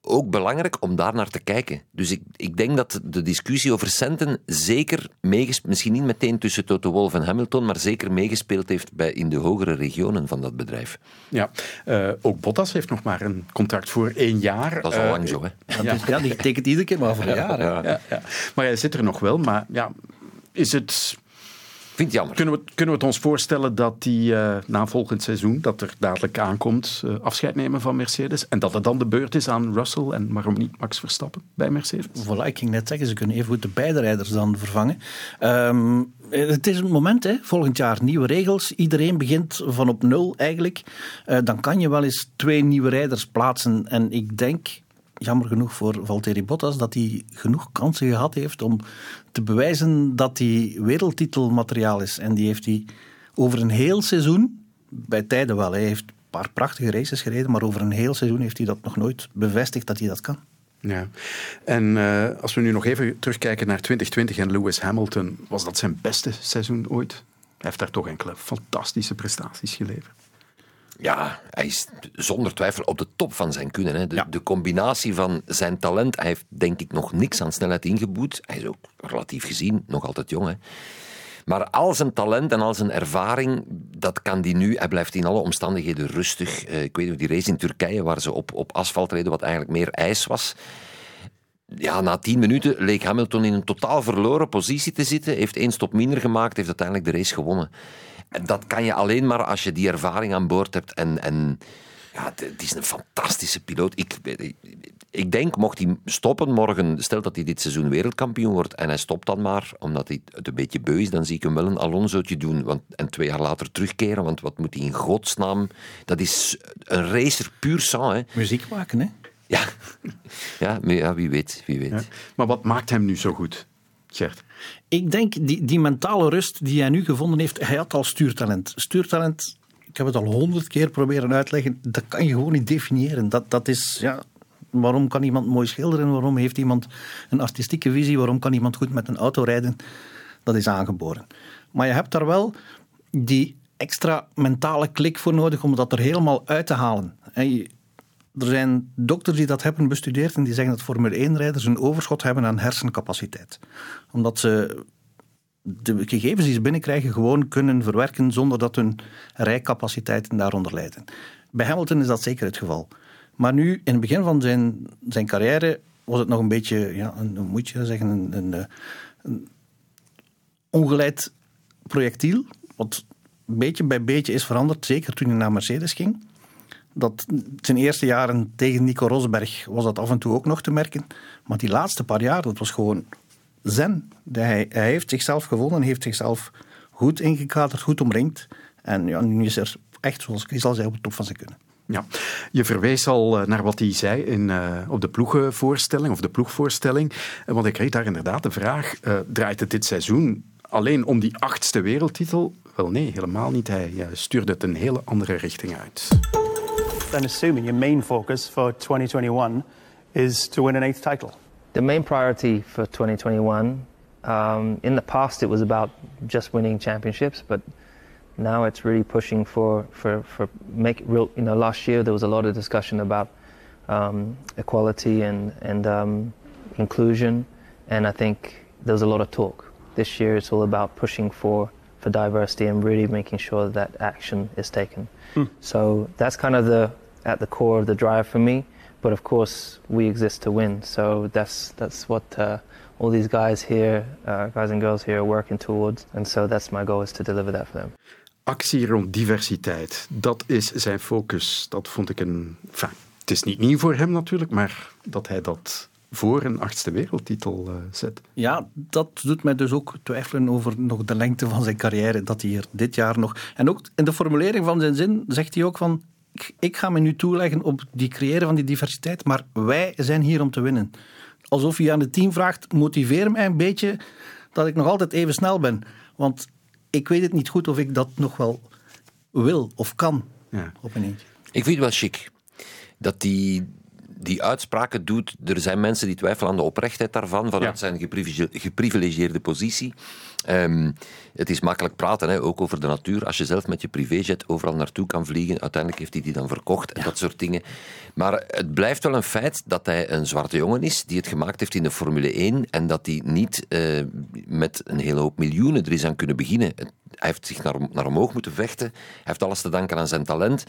ook belangrijk om daar naar te kijken. Dus ik, ik denk dat de discussie over centen zeker meegespeeld, misschien niet meteen tussen Toto Wolff en Hamilton, maar zeker meegespeeld heeft bij, in de hogere regionen van dat bedrijf. Ja, eh, ook Bottas heeft nog maar een contract voor één jaar. Dat is al Eh, lang zo, hè? Ja, dus, ja, die tekent iedere keer maar voor een jaar. ja, ja. Maar hij zit er nog wel. Maar ja, is het... Vind het jammer. Kunnen we, kunnen we het ons voorstellen dat die eh, na volgend seizoen, dat er dadelijk aankomt, eh, afscheid nemen van Mercedes? En dat het dan de beurt is aan Russell en waarom niet Max Verstappen bij Mercedes? Voilà, ik ging net zeggen, ze kunnen even goed de beide rijders dan vervangen. Ehm, het is een moment, hè, volgend jaar nieuwe regels. Iedereen begint van op nul eigenlijk. Eh, dan kan je wel eens twee nieuwe rijders plaatsen. En ik denk, jammer genoeg voor Valtteri Bottas, dat hij genoeg kansen gehad heeft om te bewijzen dat hij wereldtitelmateriaal is. En die heeft hij over een heel seizoen, bij tijden wel, hij heeft een paar prachtige races gereden, maar over een heel seizoen heeft hij dat nog nooit bevestigd dat hij dat kan. Ja. En eh, als we nu nog even terugkijken naar 2020 en Lewis Hamilton, was dat zijn beste seizoen ooit? Hij heeft daar toch enkele fantastische prestaties geleverd. Ja, hij is zonder twijfel op de top van zijn kunnen. Hè. De, de combinatie van zijn talent, hij heeft denk ik nog niks aan snelheid ingeboet. Hij is ook relatief gezien nog altijd jong. Hè. Maar al zijn talent en al zijn ervaring, dat kan hij nu. Hij blijft in alle omstandigheden rustig. Eh, ik weet nog die race in Turkije, waar ze op, op asfalt reden, wat eigenlijk meer ijs was. Ja, na tien minuten leek Hamilton in een totaal verloren positie te zitten. Heeft één stop minder gemaakt, heeft uiteindelijk de race gewonnen. En dat kan je alleen maar als je die ervaring aan boord hebt. En, en ja, het- is een fantastische piloot. Ik, ik denk, mocht hij stoppen morgen, stel dat hij dit seizoen wereldkampioen wordt en hij stopt dan maar, omdat hij het een beetje beu is, dan zie ik hem wel een Alonso'tje doen want, en twee jaar later terugkeren. Want wat moet hij in godsnaam... Dat is een racer puur sang, hè. Muziek maken, hè? Ja, ja, maar ja wie weet, wie weet. Ja. Maar wat maakt hem nu zo goed, Ik denk die, die mentale rust die hij nu gevonden heeft, hij had al stuurtalent. Stuurtalent, ik heb het al honderd keer proberen uitleggen, dat kan je gewoon niet definiëren. Dat, dat is, ja, waarom kan iemand mooi schilderen? Waarom heeft iemand een artistieke visie? Waarom kan iemand goed met een auto rijden? Dat is aangeboren. Maar je hebt daar wel die extra mentale klik voor nodig om dat er helemaal uit te halen. Er zijn dokters die dat hebben bestudeerd en die zeggen dat Formule 1-rijders een overschot hebben aan hersencapaciteit. Omdat ze de gegevens die ze binnenkrijgen gewoon kunnen verwerken zonder dat hun rijcapaciteiten daaronder lijden. Bij Hamilton is dat zeker het geval. Maar nu, in het begin van zijn, zijn carrière, was het nog een beetje, ja, een, moet je zeggen, een, een, een ongeleid projectiel. Wat beetje bij beetje is veranderd, zeker toen hij naar Mercedes ging. Dat zijn eerste jaren tegen Nico Rosberg was dat af en toe ook nog te merken. Maar die laatste paar jaar, dat was gewoon zen. Hij, hij heeft zichzelf gevonden, heeft zichzelf goed ingekaderd, goed omringd. En ja, nu is er echt, zoals Chris al zei, op de top van zijn kunnen. Ja, je verwees al eh, naar wat hij zei in, uh, op de ploegenvoorstelling of de ploegvoorstelling. Want ik kreeg daar inderdaad de vraag: uh, draait het dit seizoen alleen om die achtste wereldtitel? Wel nee, helemaal niet. Hij stuurde het een hele andere richting uit. Then assuming your main focus for 2021 is to win an eighth title. The main priority for 2021, um, in the past it was about just winning championships, but now it's really pushing for for for make real. You know, last year there was a lot of discussion about um, equality and and um, inclusion, and I think there was a lot of talk. This year it's all about pushing for for diversity and really making sure that action is taken. Hmm. So that's kind of the at the core of the drive for me. But of course, we exist to win. So that's that's what uh, all these guys here, uh, guys and girls here, are working towards. And so that's my goal is to deliver that for them. Actie rond diversiteit, dat is zijn focus. Dat vond ik een. Enfin, het is niet nieuw voor hem natuurlijk, maar dat hij dat voor een achtste wereldtitel uh, zet. Ja, dat doet mij dus ook twijfelen over nog de lengte van zijn carrière. Dat hij hier dit jaar nog. En ook in de formulering van zijn zin zegt hij ook van. Ik ga me nu toeleggen op die creëren van die diversiteit, maar wij zijn hier om te winnen. Alsof je aan het team vraagt: motiveer mij een beetje dat ik nog altijd even snel ben. Want ik weet het niet goed of ik dat nog wel wil of kan ja. op een eentje. Ik vind het wel chic dat die die uitspraken doet. Er zijn mensen die twijfelen aan de oprechtheid daarvan, vanuit zijn geprivilegieerde positie. Um, het is makkelijk praten, hè, ook over de natuur. Als je zelf met je privéjet overal naartoe kan vliegen, uiteindelijk heeft hij die dan verkocht en dat soort dingen. Maar het blijft wel een feit dat hij een zwarte jongen is die het gemaakt heeft in de Formule 1 en dat hij niet uh, met een hele hoop miljoenen er is aan kunnen beginnen. Hij heeft zich naar, naar omhoog moeten vechten. Hij heeft alles te danken aan zijn talent.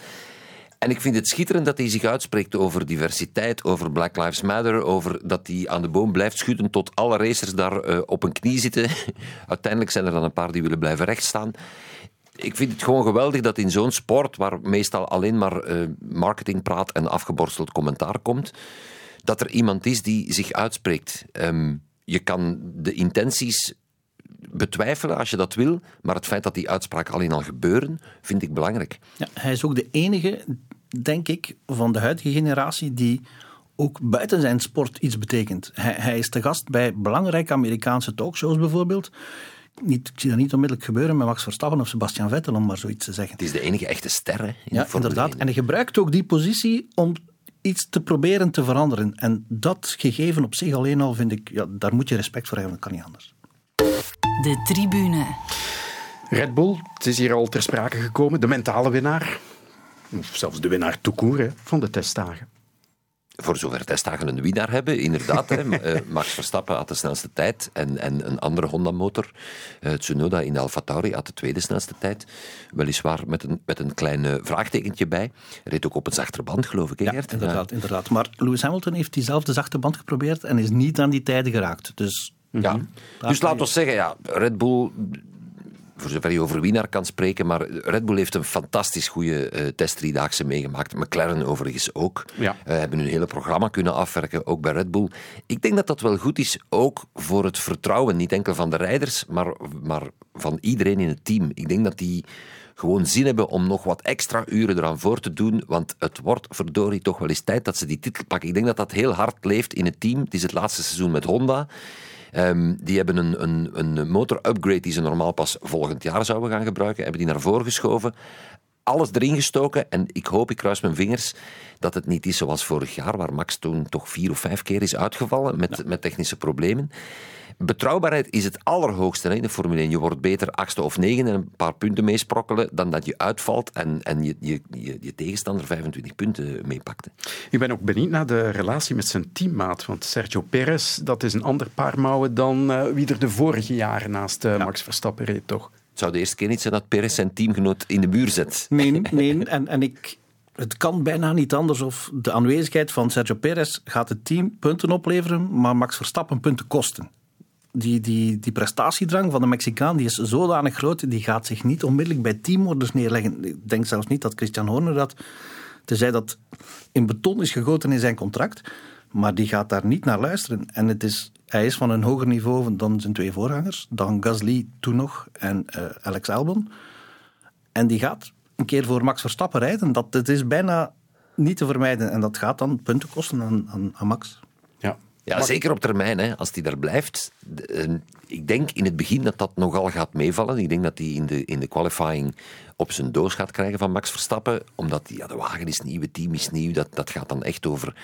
En ik vind het schitterend dat hij zich uitspreekt over diversiteit, over Black Lives Matter, over dat hij aan de boom blijft schudden tot alle racers daar uh, op een knie zitten. Uiteindelijk zijn er dan een paar die willen blijven rechtstaan. Ik vind het gewoon geweldig dat in zo'n sport, waar meestal alleen maar uh, marketingpraat en afgeborsteld commentaar komt, dat er iemand is die zich uitspreekt. Um, je kan de intenties betwijfelen als je dat wil, maar het feit dat die uitspraken alleen al gebeuren, vind ik belangrijk. Ja, hij is ook de enige, denk ik, van de huidige generatie die ook buiten zijn sport iets betekent. Hij, hij is te gast bij belangrijke Amerikaanse talkshows bijvoorbeeld. Niet, ik zie dat niet onmiddellijk gebeuren met Max Verstappen of Sebastian Vettel, om maar zoiets te zeggen. Het is de enige echte ster in ja, inderdaad. En hij gebruikt ook die positie om iets te proberen te veranderen. En dat gegeven op zich alleen al vind ik, ja, daar moet je respect voor hebben, dat kan niet anders. De tribune. Red Bull, het is hier al ter sprake gekomen, de mentale winnaar. Of zelfs de winnaar toekoer van de testdagen. Voor zover testdagen een winnaar hebben, inderdaad. hè. Eh, Max Verstappen had de snelste tijd en, en een andere Honda-motor. Uh, Tsunoda in Alfa Tauri had de tweede snelste tijd. Weliswaar met een, met een klein uh, vraagtekentje bij. Reed ook op een zachte band, geloof ik. Ja, inderdaad, inderdaad. Maar Lewis Hamilton heeft diezelfde zachte band geprobeerd en is niet aan die tijden geraakt. Dus ja. Dus laten we zeggen, ja, Red Bull, voor zover je over winnaar kan spreken, maar Red Bull heeft een fantastisch goede uh, testdriedaagse meegemaakt. McLaren overigens ook. Ja. Uh, hebben hun hele programma kunnen afwerken, ook bij Red Bull. Ik denk dat dat wel goed is, ook voor het vertrouwen, niet enkel van de rijders, maar, maar van iedereen in het team. Ik denk dat die gewoon zin hebben om nog wat extra uren eraan voor te doen, want het wordt verdorie toch wel eens tijd dat ze die titel pakken. Ik denk dat dat heel hard leeft in het team. Het is het laatste seizoen met Honda. Um, die hebben een, een, een motor-upgrade die ze normaal pas volgend jaar zouden gaan gebruiken, hebben die naar voren geschoven. Alles erin gestoken en ik hoop, ik kruis mijn vingers, dat het niet is zoals vorig jaar, waar Max toen toch vier of vijf keer is uitgevallen met, met technische problemen. Betrouwbaarheid is het allerhoogste in de Formule 1. Je wordt beter achtste of negen en een paar punten meesprokkelen dan dat je uitvalt en, en je, je, je, je tegenstander 25 punten meepakte. Ik ben ook benieuwd naar de relatie met zijn teammaat. Want Sergio Perez, dat is een ander paar mouwen dan uh, wie er de vorige jaren naast uh, Max Verstappen reed, toch? Het zou de eerste keer niet zijn dat Perez zijn teamgenoot in de muur zet. Nee, nee. En, en ik, het kan bijna niet anders of de aanwezigheid van Sergio Perez gaat het team punten opleveren, maar Max Verstappen punten kosten die, die, die prestatiedrang van de Mexicaan die is zodanig groot, die gaat zich niet onmiddellijk bij teamorders neerleggen. Ik denk zelfs niet dat Christian Horner dat, tenzij dat in beton is gegoten in zijn contract, maar die gaat daar niet naar luisteren. En het is, hij is van een hoger niveau dan zijn twee voorgangers, dan Gasly toen nog en uh, Alex Albon. En die gaat een keer voor Max Verstappen rijden. Dat, het is bijna niet te vermijden. En dat gaat dan punten kosten aan, aan, aan Max. Ja. Ja, zeker op termijn, hè, als hij daar blijft. Ik denk in het begin dat dat nogal gaat meevallen. Ik denk dat hij in de, in de qualifying op zijn doos gaat krijgen van Max Verstappen. Omdat ja, de wagen is nieuw, het team is nieuw. Dat, dat gaat dan echt over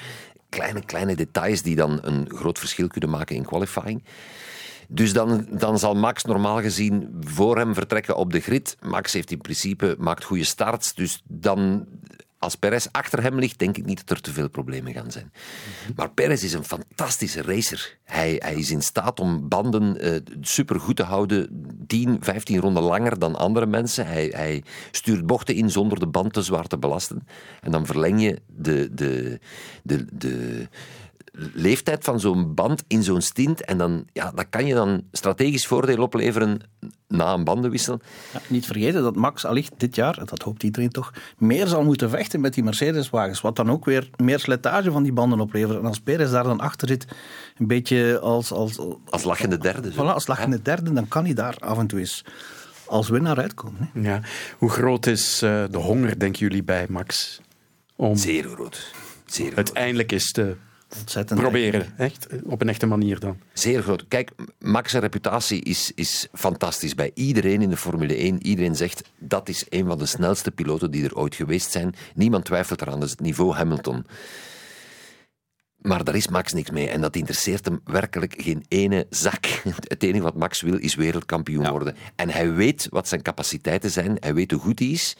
kleine, kleine details die dan een groot verschil kunnen maken in qualifying. Dus dan, dan zal Max normaal gezien voor hem vertrekken op de grid. Max heeft in principe maakt goede starts. Dus dan als Perez achter hem ligt, denk ik niet dat er te veel problemen gaan zijn. Maar Perez is een fantastische racer. Hij, hij is in staat om banden uh, supergoed te houden, 10, 15 ronden langer dan andere mensen. Hij, hij stuurt bochten in zonder de band te zwaar te belasten. En dan verleng je de, de, de, de, leeftijd van zo'n band in zo'n stint. En dan, ja, dat kan je dan strategisch voordeel opleveren na een bandenwissel. Ja, niet vergeten dat Max allicht dit jaar, dat hoopt iedereen toch, meer zal moeten vechten met die Mercedes-wagens. Wat dan ook weer meer slijtage van die banden oplevert. En als Perez daar dan achter zit, een beetje als... Als, als lachende derde. Zo. Voilà, als lachende derde, dan kan hij daar af en toe eens als winnaar uitkomen. Hè? Ja. Hoe groot is uh, de honger, denken jullie, bij Max? Om Zeer groot. Zeer groot. Uiteindelijk is de Ontzettend proberen, echt, op een echte manier dan. Zeer groot. Kijk, Max' reputatie is, is fantastisch bij iedereen in de Formule 1. Iedereen zegt dat is een van de snelste piloten die er ooit geweest zijn. Niemand twijfelt eraan, dat is het niveau Hamilton. Maar daar is Max niks mee en dat interesseert hem werkelijk geen ene zak. Het enige wat Max wil is wereldkampioen worden. En hij weet wat zijn capaciteiten zijn, hij weet hoe goed hij is.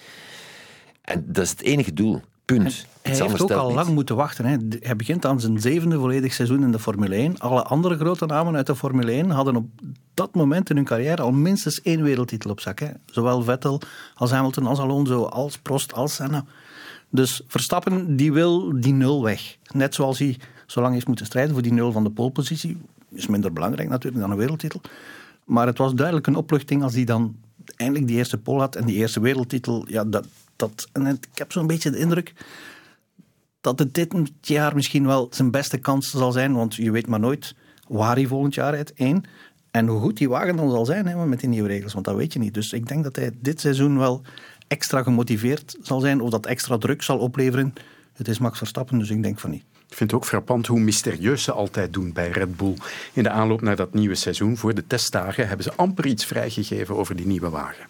En dat is het enige doel. Punt. Hij heeft ook al lang moeten wachten. Hè. Hij begint aan zijn zevende volledig seizoen in de Formule 1. Alle andere grote namen uit de Formule 1 hadden op dat moment in hun carrière al minstens één wereldtitel op zak. Hè. Zowel Vettel als Hamilton, als Alonso, als Prost, als Senna. Dus Verstappen die wil die nul weg. Net zoals hij zo lang heeft moeten strijden voor die nul van de polepositie. Is minder belangrijk natuurlijk dan een wereldtitel. Maar het was duidelijk een opluchting als hij dan eindelijk die eerste pole had en die eerste wereldtitel. Ja, dat, dat, en ik heb zo'n beetje de indruk dat het dit jaar misschien wel zijn beste kans zal zijn. Want je weet maar nooit waar hij volgend jaar rijdt. Één. En hoe goed die wagen dan zal zijn hè, met die nieuwe regels. Want dat weet je niet. Dus ik denk dat hij dit seizoen wel extra gemotiveerd zal zijn. Of dat extra druk zal opleveren. Het is Max Verstappen, dus ik denk van niet. Ik vind het ook frappant hoe mysterieus ze altijd doen bij Red Bull. In de aanloop naar dat nieuwe seizoen, voor de testdagen, hebben ze amper iets vrijgegeven over die nieuwe wagen.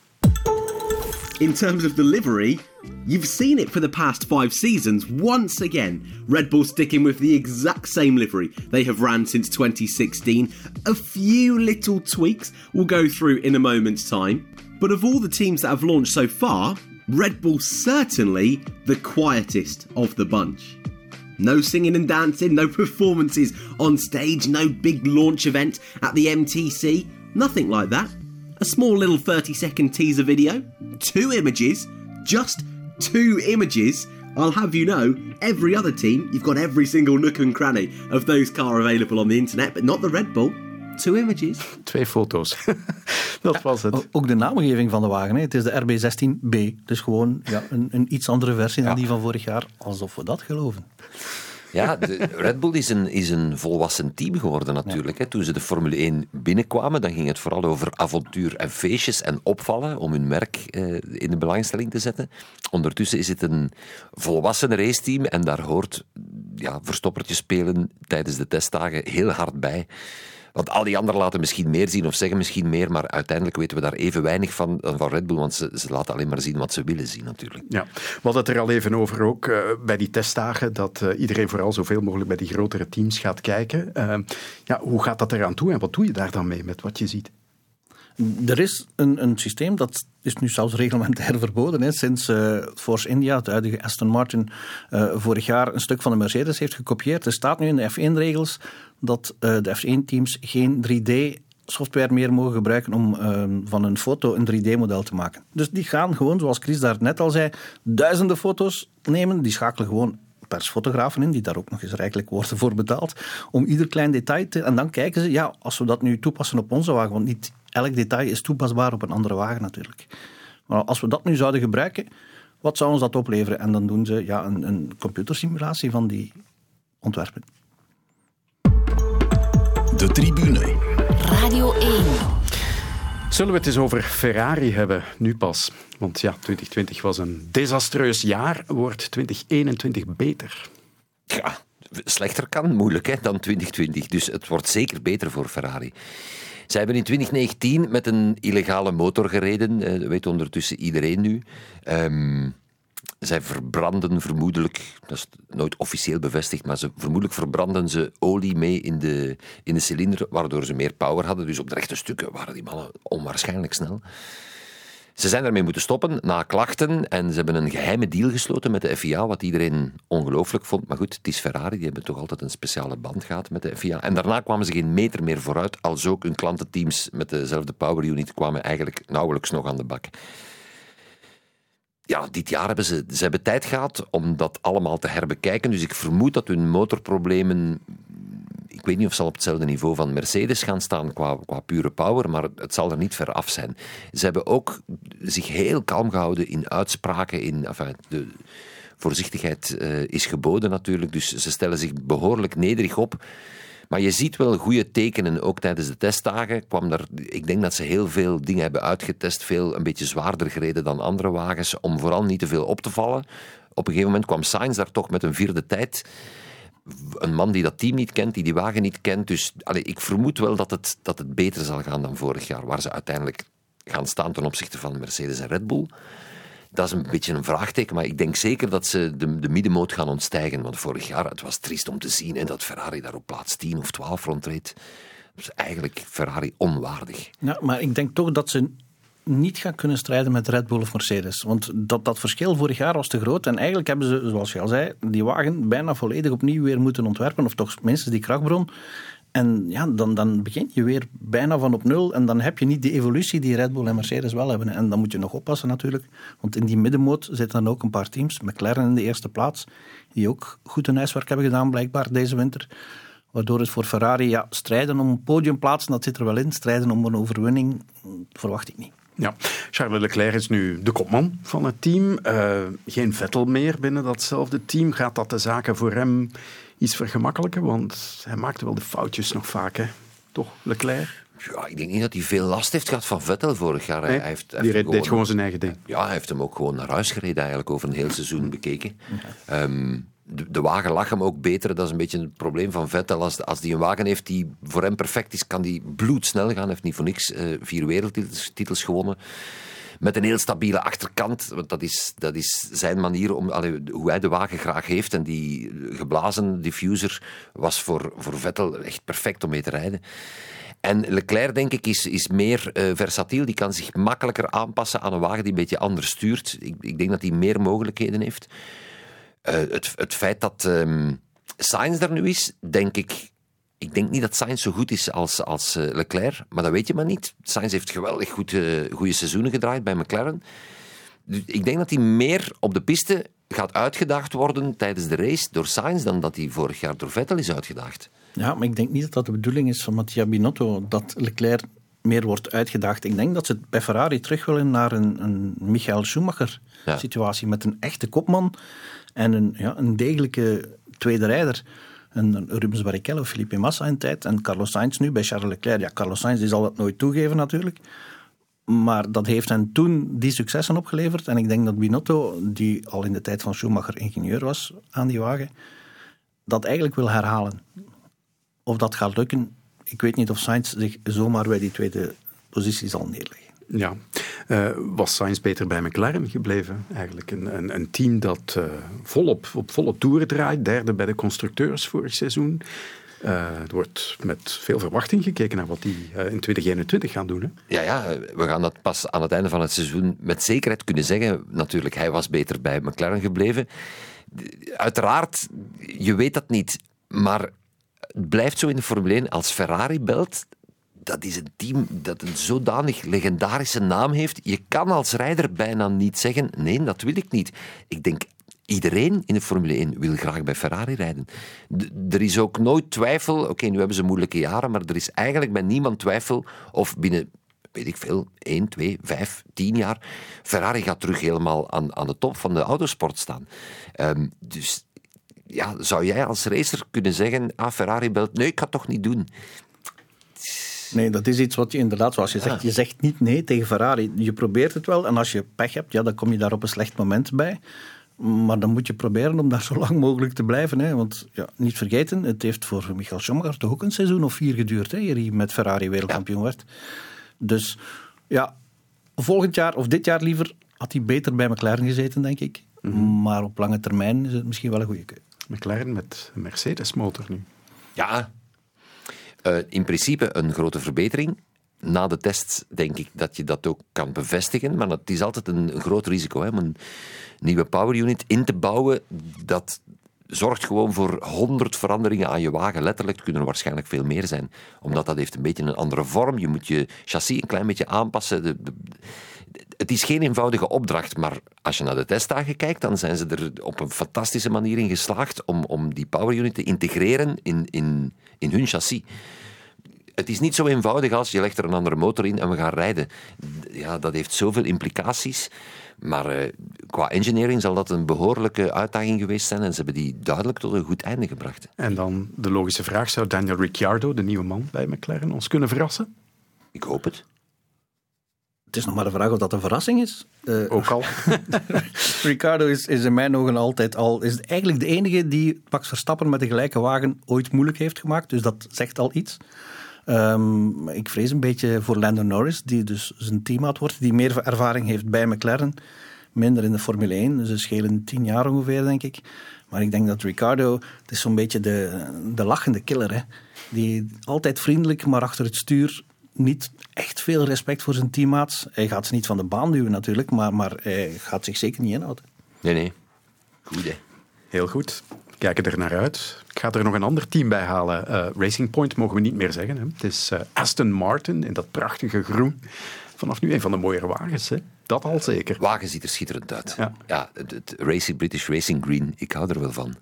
In terms of delivery, you've seen it for the past five seasons. Once again, Red Bull sticking with the exact same livery they have ran since 2016. A few little tweaks we'll go through in a moment's time. But of all the teams that have launched so far, Red Bull certainly the quietest of the bunch. No singing and dancing, no performances on stage, no big launch event at the MTC, nothing like that a small little 30 second teaser video, two images, just two images. I'll have you know, every other team, you've got every single nook and cranny of those car available on the internet, but not the Red Bull. Two images. Twee foto's. Dat was het. Ook de naamgeving van de wagen. Hè. Het is de RB16B. Dus gewoon ja, een, een iets andere versie dan die van vorig jaar. Alsof we dat geloven. Ja, de Red Bull is een, is een volwassen team geworden natuurlijk. Hè. Toen ze de Formule 1 binnenkwamen, dan ging het vooral over avontuur en feestjes en opvallen om hun merk eh, in de belangstelling te zetten. Ondertussen is het een volwassen raceteam en daar hoort ja, verstoppertje spelen tijdens de testdagen heel hard bij. Want al die anderen laten misschien meer zien of zeggen misschien meer, maar uiteindelijk weten we daar even weinig van, van Red Bull, want ze, ze laten alleen maar zien wat ze willen zien natuurlijk. Ja, we hadden het er al even over ook uh, bij die testdagen, dat uh, iedereen vooral zoveel mogelijk bij die grotere teams gaat kijken. Uh, ja, hoe gaat dat eraan toe en wat doe je daar dan mee met wat je ziet? Er is een, een systeem dat is nu zelfs reglementair verboden. Hè, sinds uh, Force India, het huidige Aston Martin, uh, vorig jaar een stuk van de Mercedes heeft gekopieerd. Er staat nu in de F1-regels dat uh, de F1-teams geen 3D software meer mogen gebruiken om van een foto een 3D-model te maken. Dus die gaan gewoon, zoals Chris daar net al zei, duizenden foto's nemen. Die schakelen gewoon persfotografen in, die daar ook nog eens rijkelijk worden voor betaald, om ieder klein detail te... En dan kijken ze, ja, als we dat nu toepassen op onze wagen, want niet elk detail is toepasbaar op een andere wagen natuurlijk. Maar als we dat nu zouden gebruiken, wat zou ons dat opleveren? En dan doen ze ja, een, een computersimulatie van die ontwerpen. De tribune. Radio 1. Zullen we het eens over Ferrari hebben, nu pas? Want ja, 2020 was een desastreus jaar. Wordt 2021 beter? Ja, slechter kan moeilijk hè, dan 2020. Dus het wordt zeker beter voor Ferrari. Zij hebben in 2019 met een illegale motor gereden. Eh, Dat weet ondertussen iedereen nu. Ehm, zij verbranden vermoedelijk, dat is nooit officieel bevestigd, maar ze, vermoedelijk verbranden ze olie mee in de, in de cilinder, waardoor ze meer power hadden. Dus op de rechte stukken waren die mannen onwaarschijnlijk snel. Ze zijn daarmee moeten stoppen na klachten en ze hebben een geheime deal gesloten met de FIA, wat iedereen ongelooflijk vond. Maar goed, het is Ferrari, die hebben toch altijd een speciale band gehad met de FIA. En daarna kwamen ze geen meter meer vooruit, als ook hun klantenteams met dezelfde power unit kwamen eigenlijk nauwelijks nog aan de bak. Ja, dit jaar hebben ze, ze hebben tijd gehad om dat allemaal te herbekijken. Dus ik vermoed dat hun motorproblemen ik weet niet of ze op hetzelfde niveau van Mercedes gaan staan qua, qua pure power, maar het zal er niet ver af zijn. Ze hebben ook zich heel kalm gehouden in uitspraken. In, enfin, de voorzichtigheid eh, is geboden natuurlijk, dus ze stellen zich behoorlijk nederig op. Maar je ziet wel goede tekenen, ook tijdens de testdagen. Kwam er, ik denk dat ze heel veel dingen hebben uitgetest, veel een beetje zwaarder gereden dan andere wagens, om vooral niet te veel op te vallen. Op een gegeven moment kwam Sainz daar toch met een vierde tijd een man die dat team niet kent, die die wagen niet kent. Dus ik vermoed wel dat het, dat het beter zal gaan dan vorig jaar, waar ze uiteindelijk gaan staan ten opzichte van Mercedes en Red Bull. Dat is een beetje een vraagteken, maar ik denk zeker dat ze de, de middenmoot gaan ontstijgen. Want vorig jaar, het was triest om te zien en dat Ferrari daar op plaats 10 of 12 rondreed. Dat is eigenlijk Ferrari onwaardig. Ja, maar ik denk toch dat ze niet gaan kunnen strijden met Red Bull of Mercedes. Want dat, dat verschil vorig jaar was te groot. En eigenlijk hebben ze, zoals je al zei, die wagen bijna volledig opnieuw weer moeten ontwerpen. Of toch minstens die krachtbron. En ja, dan, dan begin je weer bijna van op nul. En dan heb je niet die evolutie die Red Bull en Mercedes wel hebben. En dan moet je nog oppassen natuurlijk. Want in die middenmoot zitten dan ook een paar teams. McLaren in de eerste plaats. Die ook goed hun huiswerk hebben gedaan blijkbaar deze winter. Waardoor het voor Ferrari, ja, strijden om een podiumplaats, dat zit er wel in. Strijden om een overwinning, verwacht ik niet. Ja, Charles Leclerc is nu de kopman van het team. Uh, geen Vettel meer binnen datzelfde team. Gaat dat de zaken voor hem iets vergemakkelijken? Want hij maakte wel de foutjes nog vaak, hè? Toch, Leclerc? Ja, ik denk niet dat hij veel last heeft gehad van Vettel vorig jaar. Nee, hij heeft, die heeft deed gewoon zijn eigen ding. Ja, hij heeft hem ook gewoon naar huis gereden eigenlijk over een heel seizoen bekeken. Um, de, de, wagen lag hem ook beter. Dat is een beetje het probleem van Vettel. Als, als die een wagen heeft die voor hem perfect is, kan die bloedsnel gaan. Hij heeft niet voor niks uh, vier wereldtitels titels gewonnen. Met een heel stabiele achterkant. Want dat is, dat is zijn manier om hoe hij de wagen graag heeft. En die geblazen diffuser was voor, voor Vettel echt perfect om mee te rijden. En Leclerc, denk ik, is, is meer uh, versatiel. Die kan zich makkelijker aanpassen aan een wagen die een beetje anders stuurt. Ik, ik denk dat hij meer mogelijkheden heeft. Uh, het, het feit dat um, Sainz er nu is, denk ik. Ik denk niet dat Sainz zo goed is als, als uh, Leclerc, maar dat weet je maar niet. Sainz heeft geweldig goed, uh, goede seizoenen gedraaid bij McLaren. Dus ik denk dat hij meer op de piste gaat uitgedaagd worden tijdens de race door Sainz dan dat hij vorig jaar door Vettel is uitgedaagd. Ja, maar ik denk niet dat dat de bedoeling is van Mattia Binotto, dat Leclerc meer wordt uitgedaagd. Ik denk dat ze bij Ferrari terug willen naar een, een Michael Schumacher ja. situatie met een echte kopman en een, ja, een degelijke tweede rijder. Een Rubens Barrichello, Felipe Massa in tijd en Carlos Sainz nu bij Charles Leclerc. Ja, Carlos Sainz die zal dat nooit toegeven natuurlijk. Maar dat heeft hen toen die successen opgeleverd. En ik denk dat Binotto, die al in de tijd van Schumacher ingenieur was aan die wagen, dat eigenlijk wil herhalen. Of dat gaat lukken, ik weet niet of Sainz zich zomaar bij die tweede positie zal neerleggen. Ja, uh, was Sainz beter bij McLaren gebleven eigenlijk? Een, een, een team dat uh, op volle toeren draait, derde bij de constructeurs vorig seizoen. Uh, er wordt met veel verwachting gekeken naar wat die in 2021 gaan doen. Ja, ja, we gaan dat pas aan het einde van het seizoen met zekerheid kunnen zeggen. Natuurlijk, hij was beter bij McLaren gebleven. Uiteraard, je weet dat niet, maar het blijft zo in de Formule 1 als Ferrari belt dat is een team dat een zodanig legendarische naam heeft. Je kan als rijder bijna niet zeggen: nee, dat wil ik niet. Ik denk. Iedereen in de Formule 1 wil graag bij Ferrari rijden. Er is ook nooit twijfel. Oké, nu hebben ze moeilijke jaren, maar er is eigenlijk bij niemand twijfel of binnen weet ik veel, 1, 2, 5, 10 jaar, Ferrari gaat terug helemaal aan, aan de top van de autosport staan. Um, dus ja, zou jij als racer kunnen zeggen, ah, Ferrari belt, nee, ik ga het toch niet doen Nee, dat is iets wat je inderdaad, zoals je zegt, je zegt niet nee tegen Ferrari. Je probeert het wel en als je pech hebt, ja, dan kom je daar op een slecht moment bij. Maar dan moet je proberen om daar zo lang mogelijk te blijven. Hè. Want ja, niet vergeten, het heeft voor Michael Schumacher toch ook een seizoen of vier geduurd, hè, eer hij met Ferrari wereldkampioen werd. Dus ja, volgend jaar, of dit jaar liever, had hij beter bij McLaren gezeten, denk ik. Maar op lange termijn is het misschien wel een goede keuze. McLaren met een Mercedes-motor nu. Ja, eh, in principe een grote verbetering. Na de tests denk ik dat je dat ook kan bevestigen. Maar het is altijd een, groot risico hè, om een nieuwe power unit in te bouwen. Dat zorgt gewoon voor honderd veranderingen aan je wagen. Letterlijk kunnen er waarschijnlijk veel meer zijn. Omdat dat heeft een beetje een andere vorm. Je moet je chassis een klein beetje aanpassen. De, het is geen eenvoudige opdracht, maar als je naar de testdagen kijkt, dan zijn ze er op een fantastische manier in geslaagd om, om die power unit te integreren in, in, in hun chassis. Het is niet zo eenvoudig als je legt er een andere motor in en we gaan rijden. Ja, dat heeft zoveel implicaties. Maar uh, qua engineering zal dat een behoorlijke uitdaging geweest zijn en ze hebben die duidelijk tot een goed einde gebracht. En dan de logische vraag, zou Daniel Ricciardo, de nieuwe man bij McLaren, ons kunnen verrassen? Ik hoop het. Het is nog maar de vraag of dat een verrassing is. Uh, Ook al. Ricardo is, is in mijn ogen altijd al... is eigenlijk de enige die Max Verstappen met de gelijke wagen ooit moeilijk heeft gemaakt. Dus dat zegt al iets. Um, ik vrees een beetje voor Lando Norris, die dus zijn teammaat wordt, die meer ervaring heeft bij McLaren, minder in de Formule 1. Dus ze schelen tien jaar ongeveer, denk ik. Maar ik denk dat Ricardo, het is zo'n beetje de, de lachende killer. Hè? Die altijd vriendelijk, maar achter het stuur niet echt veel respect voor zijn teammaats. Hij gaat ze niet van de baan duwen natuurlijk, maar, maar hij gaat zich zeker niet inhouden. Nee, nee. Goed, hè. Heel goed. We kijken er naar uit. Ik ga er nog een ander team bij halen. Uh, Racing Point mogen we niet meer zeggen. Hè. Het is uh, Aston Martin in dat prachtige groen. Vanaf nu een van de mooiere wagens. Hè. Dat al zeker. Wagen ziet er schitterend uit. Ja, ja het, het Racing, British Racing Green, ik hou er wel van.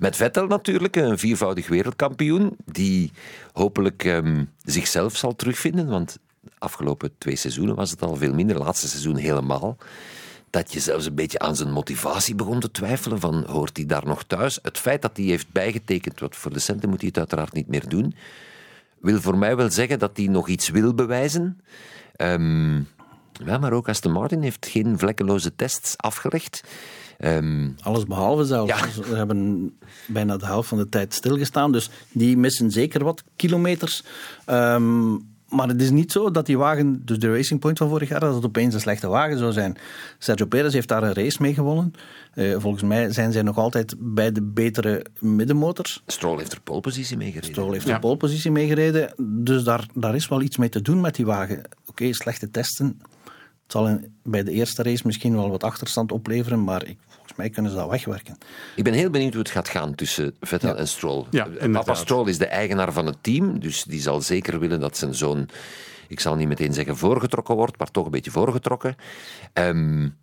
Met Vettel natuurlijk, een viervoudig wereldkampioen, die hopelijk um, zichzelf zal terugvinden, want de afgelopen twee seizoenen was het al veel minder, laatste seizoen helemaal. Dat je zelfs een beetje aan zijn motivatie begon te twijfelen, van hoort hij daar nog thuis? Het feit dat hij heeft bijgetekend, wat voor de centen moet hij het uiteraard niet meer doen, wil voor mij wel zeggen dat hij nog iets wil bewijzen. Um, ja, maar ook Aston Martin heeft geen vlekkeloze tests afgelegd. Um, Alles behalve zelfs. Ja. Ze hebben bijna de helft van de tijd stilgestaan, dus die missen zeker wat kilometers. Um, maar het is niet zo dat die wagen, dus de Racing Point van vorig jaar, dat het opeens een slechte wagen zou zijn. Sergio Perez heeft daar een race mee gewonnen. Uh, volgens mij zijn zij nog altijd bij de betere middenmotors. Stroll heeft er polepositie mee gereden. Stroll heeft ja. er polepositie mee gereden. Dus daar, daar is wel iets mee te doen met die wagen. Oké, okay, slechte testen. Het zal in, bij de eerste race misschien wel wat achterstand opleveren, maar ik, volgens mij kunnen ze dat wegwerken. Ik ben heel benieuwd hoe het gaat gaan tussen Vettel ja. en Stroll. Ja, Papa Stroll is de eigenaar van het team, dus die zal zeker willen dat zijn zoon, ik zal niet meteen zeggen voorgetrokken wordt, maar toch een beetje voorgetrokken. Um,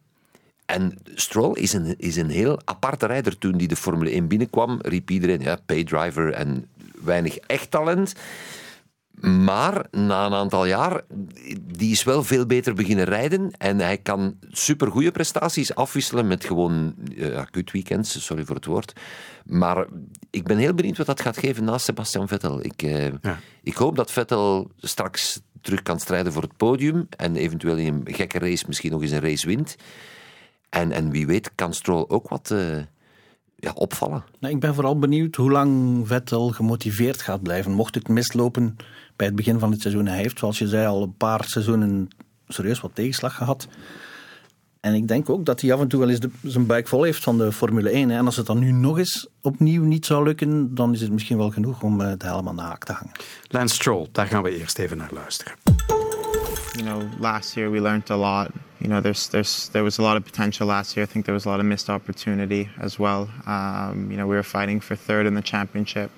en Stroll is een, is een heel aparte rijder. Toen die de Formule 1 binnenkwam, riep iedereen, ja, paydriver en weinig echt talent. Maar na een aantal jaar, die is wel veel beter beginnen rijden. En hij kan supergoeie prestaties afwisselen met gewoon uh, kutweekends, sorry voor het woord. Maar ik ben heel benieuwd wat dat gaat geven naast Sebastian Vettel. Ik, uh, ja. ik hoop dat Vettel straks terug kan strijden voor het podium. En eventueel in een gekke race misschien nog eens een race wint. En, en wie weet kan Stroll ook wat... Uh, ja, opvallen. Nou, ik ben vooral benieuwd hoe lang Vettel gemotiveerd gaat blijven. Mocht het mislopen bij het begin van het seizoen. Hij heeft, zoals je zei, al een paar seizoenen serieus wat tegenslag gehad. En ik denk ook dat hij af en toe wel eens de, zijn buik vol heeft van de Formule 1. Hè. En als het dan nu nog eens opnieuw niet zou lukken, dan is het misschien wel genoeg om het helemaal na te hangen. Lance Stroll, daar gaan we eerst even naar luisteren. You know, last year we learned a lot. You know, there's there's there was a lot of potential last year. I think there was a lot of missed opportunity as well. Um, you know, we were fighting for third in the championship.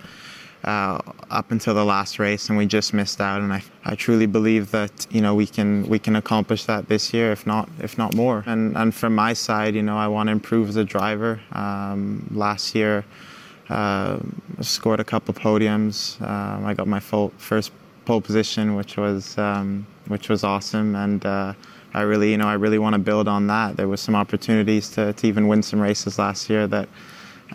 Uh, up until the last race, and we just missed out. And I, I truly believe that you know we can we can accomplish that this year, if not if not more. And and from my side, you know, I want to improve as a driver. Um, last year, uh, scored a couple podiums. Um, I got my full, first pole position, which was um, which was awesome, and. Uh, I really, you know, I really want to build on that. There was some opportunities to, to even win some races last year that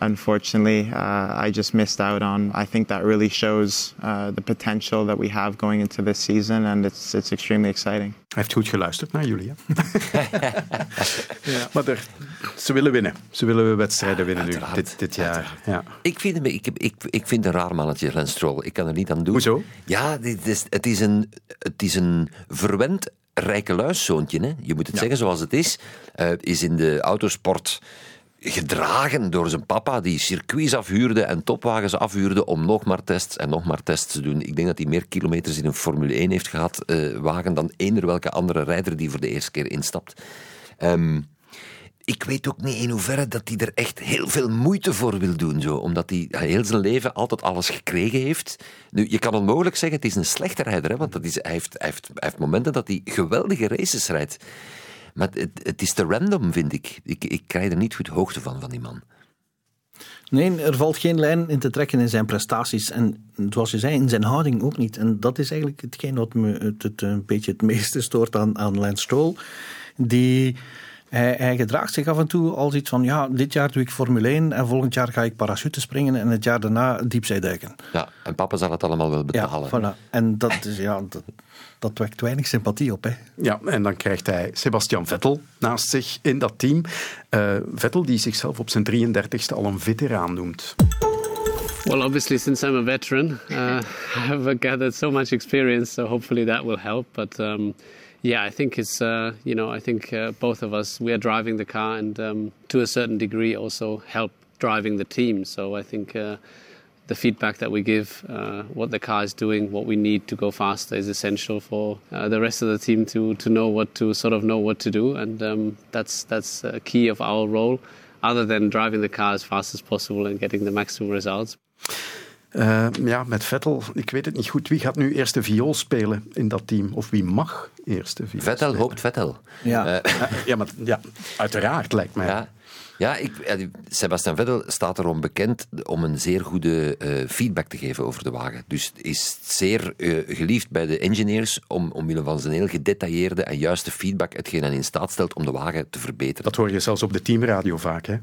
unfortunately, uh, I just missed out on. I think that really shows uh, the potential that we have going into this season, and it's it's extremely exciting. Hij heeft goed geluisterd naar jullie. Hè? ja. Maar er, ze willen winnen. Ze willen wedstrijden winnen nu, dit, dit jaar. Ja. Ik vind hem ik, ik, ik vind een raar mannetje, Lance Stroll. Ik kan er niet aan doen. Hoezo? Ja, dit is, het, is een, het is een verwend rijke luiszoontje. Hè? Je moet het zeggen zoals het is. Uh, is in de autosport gedragen door zijn papa, die circuits afhuurde en topwagens afhuurde om nog maar tests en nog maar tests te doen. Ik denk dat hij meer kilometers in een Formule 1 heeft gehad, uh, wagen, dan eender welke andere rijder die voor de eerste keer instapt. Um, ik weet ook niet in hoeverre dat hij er echt heel veel moeite voor wil doen. Zo, omdat hij heel zijn leven altijd alles gekregen heeft. Nu, je kan onmogelijk zeggen, het is een slechte rijder. Hè, want dat hij, heeft, heeft, hij heeft momenten dat hij geweldige races rijdt. Maar het, het is te random, vind ik. ik. Ik krijg er niet goed hoogte van, van die man. Nee, er valt geen lijn in te trekken in zijn prestaties. En zoals je zei, in zijn houding ook niet. En dat is eigenlijk hetgeen wat me het, het een beetje het meeste stoort aan, aan Lance Stroll. Die hij, hij, gedraagt zich af en toe als iets van, ja, dit jaar doe ik Formule 1 en volgend jaar ga ik parachute springen en het jaar daarna diepzeeduiken. Ja, en papa zal het allemaal wel betalen. Ja, voilà. En dat, is, ja, dat, dat wekt weinig sympathie op. Hè. Ja, en dan krijgt hij Sebastian Vettel naast zich in dat team. Uh, Vettel die zichzelf op zijn 33ste al een veteraan noemt. Well, obviously, since I'm a veteran, uh, I have gathered so much experience, so hopefully that will help. But um, yeah, I think it's uh, you know I think uh, both of us we are driving the car and um, to a certain degree also help driving the team. So I think uh, the feedback that we give, uh, what the car is doing, what we need to go faster is essential for uh, the rest of the team to to know what to sort of know what to do, and um, that's that's a key of our role. Other than driving the car as fast as possible and getting the maximum results. Uh, ja, met Vettel, ik weet het niet goed. Wie gaat nu eerst de viool spelen in dat team? Of wie mag eerst de viool Vettel spelen? hoopt Vettel. Ja, uh, ja, maar, ja uiteraard lijkt mij. Ja. Ja, ik, Sebastian Vettel staat erom bekend om een zeer goede uh, feedback te geven over de wagen. Dus is zeer uh, geliefd bij de engineers om, omwille van zijn heel gedetailleerde en juiste feedback hetgeen hij in staat stelt om de wagen te verbeteren. Dat hoor je zelfs op de teamradio vaak, hè?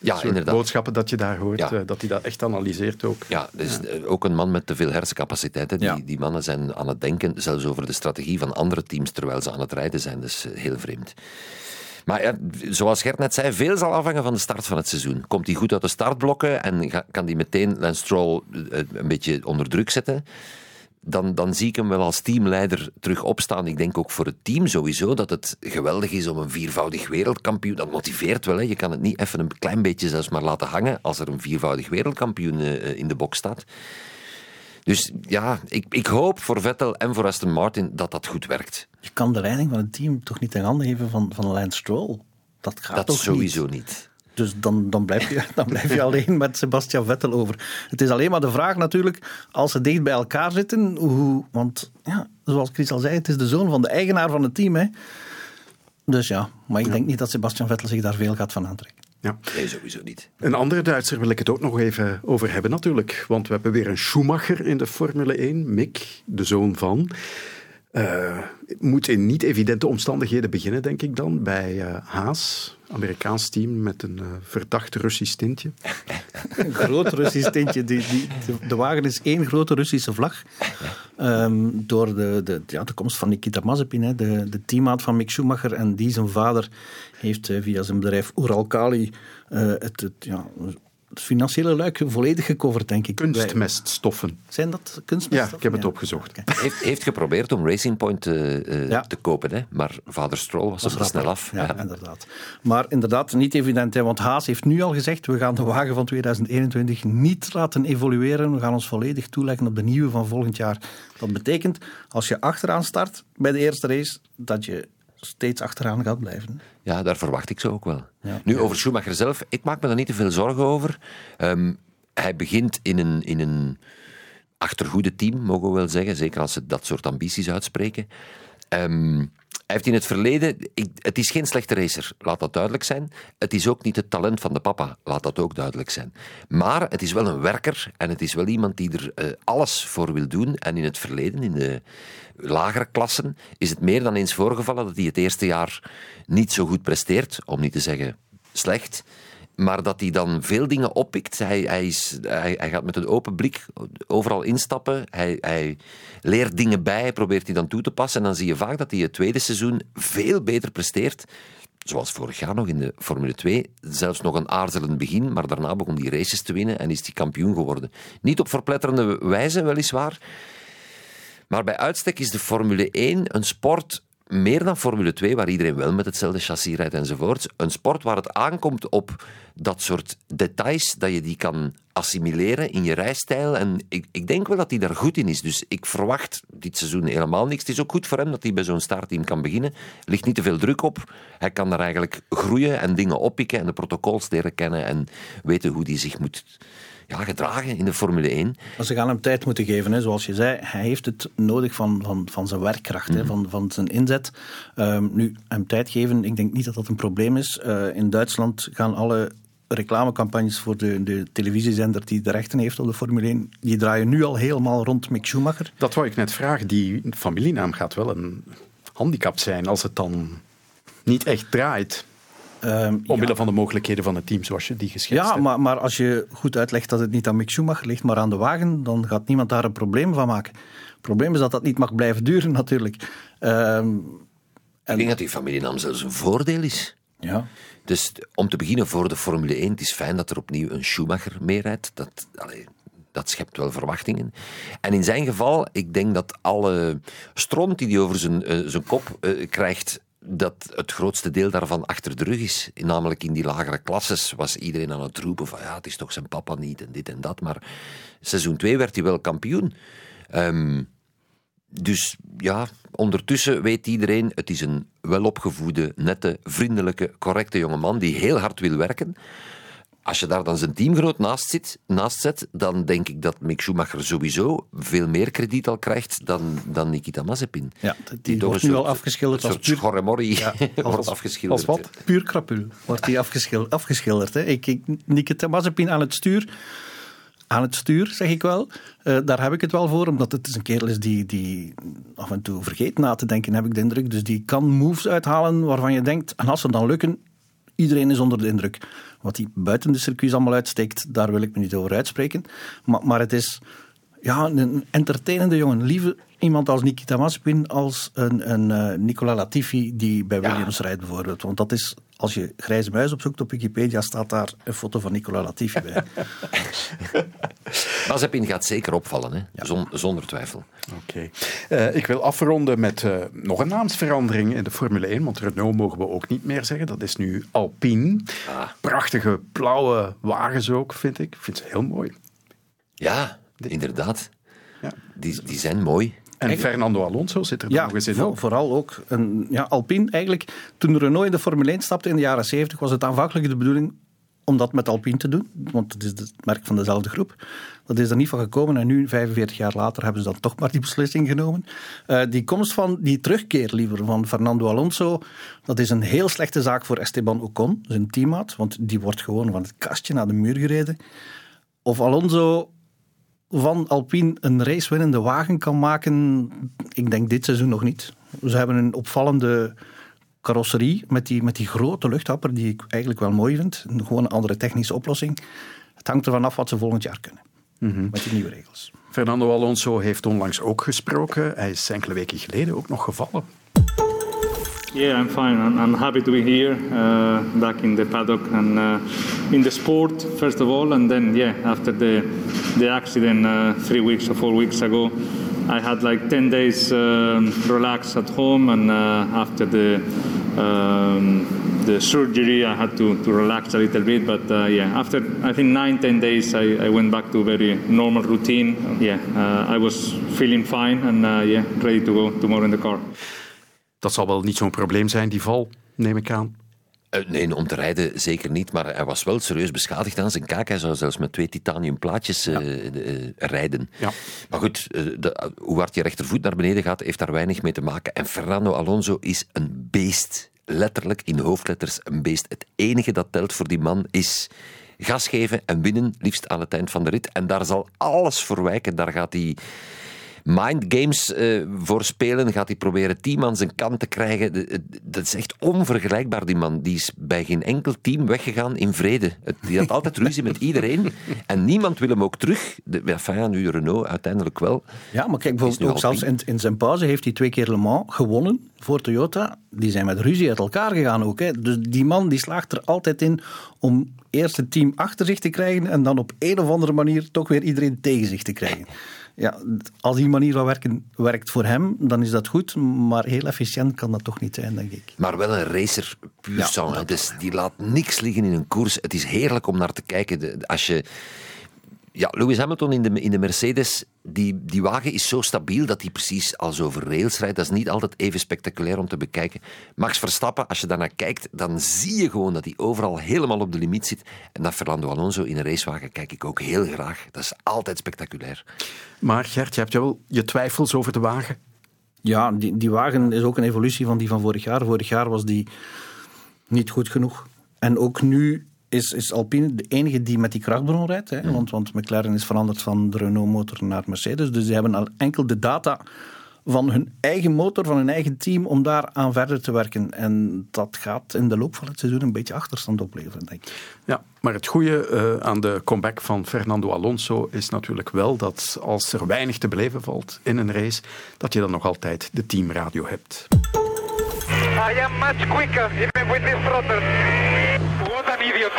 Ja, inderdaad. boodschappen dat je daar hoort, ja. uh, dat hij dat echt analyseert ook. Ja, dus ja. ook een man met te veel hersencapaciteiten. Die, ja. die mannen zijn aan het denken, zelfs over de strategie van andere teams, terwijl ze aan het rijden zijn. Dus heel vreemd. Maar zoals Gert net zei, veel zal afhangen van de start van het seizoen. Komt hij goed uit de startblokken en kan hij meteen Lance Stroll een beetje onder druk zetten? Dan, dan zie ik hem wel als teamleider terug opstaan. Ik denk ook voor het team sowieso dat het geweldig is om een viervoudig wereldkampioen. Dat motiveert wel. Hè. Je kan het niet even een klein beetje zelfs maar laten hangen als er een viervoudig wereldkampioen uh, in de box staat. Dus ja, ik, ik hoop voor Vettel en voor Aston Martin dat dat goed werkt. Je kan de leiding van het team toch niet in handen geven van, van Lance Stroll? Dat gaat dat toch sowieso niet? niet. Dus dan, dan, blijf je, dan blijf je alleen met Sebastian Vettel over. Het is alleen maar de vraag natuurlijk, als ze dicht bij elkaar zitten, hoe, want ja, zoals Chris al zei, het is de zoon van de eigenaar van het team. Hè. Dus ja, maar ik denk niet dat Sebastian Vettel zich daar veel gaat van aantrekken. Ja. Nee, sowieso niet. Een andere Duitser wil ik het ook nog even over hebben natuurlijk. Want we hebben weer een Schumacher in de Formule 1. Mick, de zoon van. Uh, moet in niet evidente omstandigheden beginnen, denk ik dan, bij uh, Haas. Amerikaans team met een uh, verdacht Russisch tintje. Een groot Russisch tintje. Die, die, de, wagen is één grote Russische vlag. Um, door de, de, ja, de komst van Nikita Mazepin, hè, de, de teammaat van Mick Schumacher. En die, zijn vader, heeft via zijn bedrijf Uralkali het, het ja, het financiële luik volledig gecoverd, denk ik. Kunstmeststoffen. Zijn dat kunstmeststoffen? Ja, ik heb het ja. opgezocht. Okay. Heeft, heeft geprobeerd om Racing Point uh, uh, ja. te kopen, hè? maar vader Stroll was, was er snel af. Ja, ja, inderdaad. Maar inderdaad, niet evident, hè, want Haas heeft nu al gezegd, we gaan de wagen van 2021 niet laten evolueren. We gaan ons volledig toeleggen op de nieuwe van volgend jaar. Dat betekent, als je achteraan start bij de eerste race, dat je steeds achteraan gaat blijven. Ja, daar verwacht ik ze ook wel. Ja. Nu, over Schumacher zelf, ik maak me daar niet te veel zorgen over. Um, hij begint in een, in een achtergoede team, mogen we wel zeggen. Zeker als ze dat soort ambities uitspreken. Um, hij heeft in het verleden... Ik, het is geen slechte racer, laat dat duidelijk zijn. Het is ook niet het talent van de papa, laat dat ook duidelijk zijn. Maar het is wel een werker en het is wel iemand die er uh, alles voor wil doen. En in het verleden, in de lagere klassen, is het meer dan eens voorgevallen dat hij het eerste jaar niet zo goed presteert, om niet te zeggen slecht. Maar dat hij dan veel dingen oppikt. Hij, hij, is, hij, gaat met een open blik overal instappen. Hij, hij leert dingen bij, probeert die dan toe te passen. En dan zie je vaak dat hij het tweede seizoen veel beter presteert. Zoals vorig jaar nog in de Formule 2. Zelfs nog een aarzelend begin, maar daarna begon hij races te winnen en is hij kampioen geworden. Niet op verpletterende wijze, weliswaar. Maar bij uitstek is de Formule 1 een sport meer dan Formule 2, waar iedereen wel met hetzelfde chassis rijdt enzovoort. Een sport waar het aankomt op dat soort details, dat je die kan assimileren in je rijstijl. En ik, ik denk wel dat hij daar goed in is. Dus ik verwacht dit seizoen helemaal niks. Het is ook goed voor hem dat hij bij zo'n startteam kan beginnen. Ligt niet te veel druk op. Hij kan daar eigenlijk groeien en dingen oppikken en de protocols leren kennen en weten hoe hij zich moet ja, gedragen in de Formule 1. Maar ze gaan hem tijd moeten geven, hè. zoals je zei. Hij heeft het nodig van, van, van zijn werkkracht, hè, Mhm. van, van zijn inzet. Ehm, nu, hem tijd geven, ik denk niet dat dat een probleem is. Eh, in Duitsland gaan alle reclamecampagnes voor de, de televisiezender die de rechten heeft op de Formule 1, die draaien nu al helemaal rond Mick Schumacher. Dat wou ik net vragen. Die familienaam gaat wel een handicap zijn als het dan niet echt draait. Omwille van de mogelijkheden van het team zoals je die geschetst Ja, hebt. maar, maar als je goed uitlegt dat het niet aan Mick Schumacher ligt, maar aan de wagen, dan gaat niemand daar een probleem van maken. Het probleem is dat dat niet mag blijven duren, natuurlijk. Ehm, Ik denk dat die familienaam zelfs een voordeel is. Ja. Dus om te beginnen voor de Formule 1, het is fijn dat er opnieuw een Schumacher meerijdt. Dat, allee, dat schept wel verwachtingen. En in zijn geval, ik denk dat alle stront die hij over zijn, eh, zijn kop eh, krijgt, dat het grootste deel daarvan achter de rug is. Namelijk in die lagere klasses was iedereen aan het roepen van ja, het is toch zijn papa niet en dit en dat. Maar seizoen 2 werd hij wel kampioen. Ehm, dus ja, ondertussen weet iedereen, het is een welopgevoede, nette, vriendelijke, correcte jongeman die heel hard wil werken. Als je daar dan zijn teamgenoot naast, zit, naast zet, dan denk ik dat Mick Schumacher sowieso veel meer krediet al krijgt dan, dan Nikita Mazepin. Ja, die wordt nu al afgeschilderd als puur- schorremorrie Ja, wordt afgeschilderd. Als wat? Puur krapul wordt die afgeschil- afgeschilderd. Hè. Ik, ik, Nikita Mazepin aan het stuur, aan het stuur zeg ik wel, Eh, daar heb ik het wel voor, omdat het is een kerel is die, die af en toe vergeet na te denken, heb ik de indruk. Dus die kan moves uithalen waarvan je denkt, en als ze dan lukken, iedereen is onder de indruk. Wat hij buiten de circuits allemaal uitsteekt, daar wil ik me niet over uitspreken. Maar, maar het is ja, een entertainende jongen. Liever iemand als Nikita Mazepin als een, een eh, Nicola Latifi die bij Williams rijdt bijvoorbeeld. Want dat is, als je grijze muis opzoekt op Wikipedia, staat daar een foto van Nicola Latifi bij. Mazepin gaat zeker opvallen, hè? Zon- zonder twijfel. Oké. Eh, ik wil afronden met eh, nog een naamsverandering in de Formule 1, want Renault mogen we ook niet meer zeggen. Dat is nu Alpine. Prachtige blauwe wagens ook, vind ik. Ik vind ze heel mooi. Ja, inderdaad. Die, die zijn mooi. En Fernando Alonso zit er Ja, nog eens in. voor- vooral ook. Een, ja, Alpine, eigenlijk, toen Renault in de Formule 1 stapte in de jaren 70, was het aanvankelijk de bedoeling om dat met Alpine te doen. Want het is het merk van dezelfde groep. Dat is er niet van gekomen. En nu, 45 jaar later, hebben ze dan toch maar die beslissing genomen. Eh, die komst van, die terugkeer liever van Fernando Alonso, dat is een heel slechte zaak voor Esteban Ocon, zijn teammaat. Want die wordt gewoon van het kastje naar de muur gereden. Of Alonso van Alpine een racewinnende wagen kan maken, ik denk dit seizoen nog niet. Ze hebben een opvallende carrosserie met die, met die grote luchthapper, die ik eigenlijk wel mooi vind. Een- Gewoon een andere technische oplossing. Het hangt ervan af wat ze volgend jaar kunnen. Met die nieuwe regels. Fernando Alonso heeft onlangs ook gesproken. Hij is enkele weken geleden ook nog gevallen. Yeah, I'm fine. I'm, I'm happy to be here, uh, back in the paddock and uh, in the sport, first of all, and then yeah, after the the accident uh, three weeks or four weeks ago, I had like ten days um, relax at home, and uh, after the um, the surgery, I had to, to relax a little bit. But uh, yeah, after I think nine ten days, I, I went back to a very normal routine. Yeah, uh, I was feeling fine, and uh, yeah, ready to go tomorrow in the car. Dat zal wel niet zo'n probleem zijn, die val, neem ik aan. Eh, nee, om te rijden zeker niet, maar hij was wel serieus beschadigd aan zijn kaak. Hij zou zelfs met twee titanium plaatjes eh, eh, rijden. Ja. Maar goed, de- hoe hard je rechtervoet naar beneden gaat, heeft daar weinig mee te maken. En Fernando Alonso is een beest. Letterlijk in hoofdletters een beest. Het enige dat telt voor die man is gas geven en winnen, liefst aan het eind van de rit. En daar zal alles voor wijken. Daar gaat hij mind games eh, voor spelen. Gaat hij proberen team aan zijn kant te krijgen. Dat is echt onvergelijkbaar, die man. Die is bij geen enkel team weggegaan in vrede. Die had altijd ruzie met iedereen. En niemand wil hem ook terug. De, enfin, ja, nu Renault uiteindelijk wel. Ja, maar kijk, bijvoorbeeld ook zelfs in, in zijn pauze heeft hij twee keer Le Mans gewonnen voor Toyota. Die zijn met ruzie uit elkaar gegaan ook. Hè. Dus die man die slaagt er altijd in om eerst het team achter zich te krijgen en dan op een of andere manier toch weer iedereen tegen zich te krijgen. Ja, als die manier van werken werkt voor hem, dan is dat goed. Maar heel efficiënt kan dat toch niet zijn, denk ik. Maar wel een racer puur Ja, sang. Dus die laat niks liggen in een koers. Het is heerlijk om naar te kijken. De- Als je... Ja, Lewis Hamilton in de, in de Mercedes, die, die wagen is zo stabiel dat hij precies als over rails rijdt. Dat is niet altijd even spectaculair om te bekijken. Max Verstappen, als je daarnaar kijkt, dan zie je gewoon dat hij overal helemaal op de limiet zit. En dat Fernando Alonso in een racewagen kijk ik ook heel graag. Dat is altijd spectaculair. Maar Gert, je hebt wel je twijfels over de wagen. Ja, die, die wagen is ook een evolutie van die van vorig jaar. Vorig jaar was die niet goed genoeg. En ook nu is, is Alpine de enige die met die krachtbron rijdt. Hè? Want, want McLaren is veranderd van de Renault-motor naar Mercedes. Dus die hebben al enkel de data van hun eigen motor, van hun eigen team, om daar aan verder te werken. En dat gaat in de loop van het seizoen een beetje achterstand opleveren, denk ik. Ja, maar het goede eh, aan de comeback van Fernando Alonso is natuurlijk wel dat als er weinig te beleven valt in een race, dat je dan nog altijd de teamradio hebt. I am much quicker, even with this throttle. What an idiot.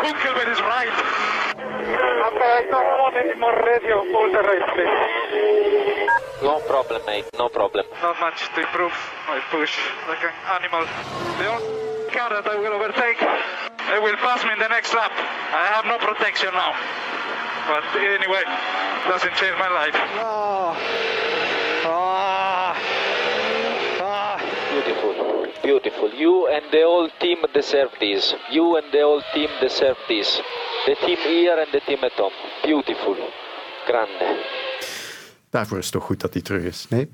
Hunkelman is right. Okay, I don't want any more radio all the race, please. No problem, mate. No problem. Not much to improve. I push like an animal. The only car that I will overtake, they will pass me in the next lap. I have no protection now. But anyway, doesn't change my life. Ah. Ah. Beautiful. Beautiful. You and the whole team deserve this. You and the whole team deserve this. The team here and the team at home. Beautiful. Grande. Daarvoor is het toch goed dat hij terug is, nee?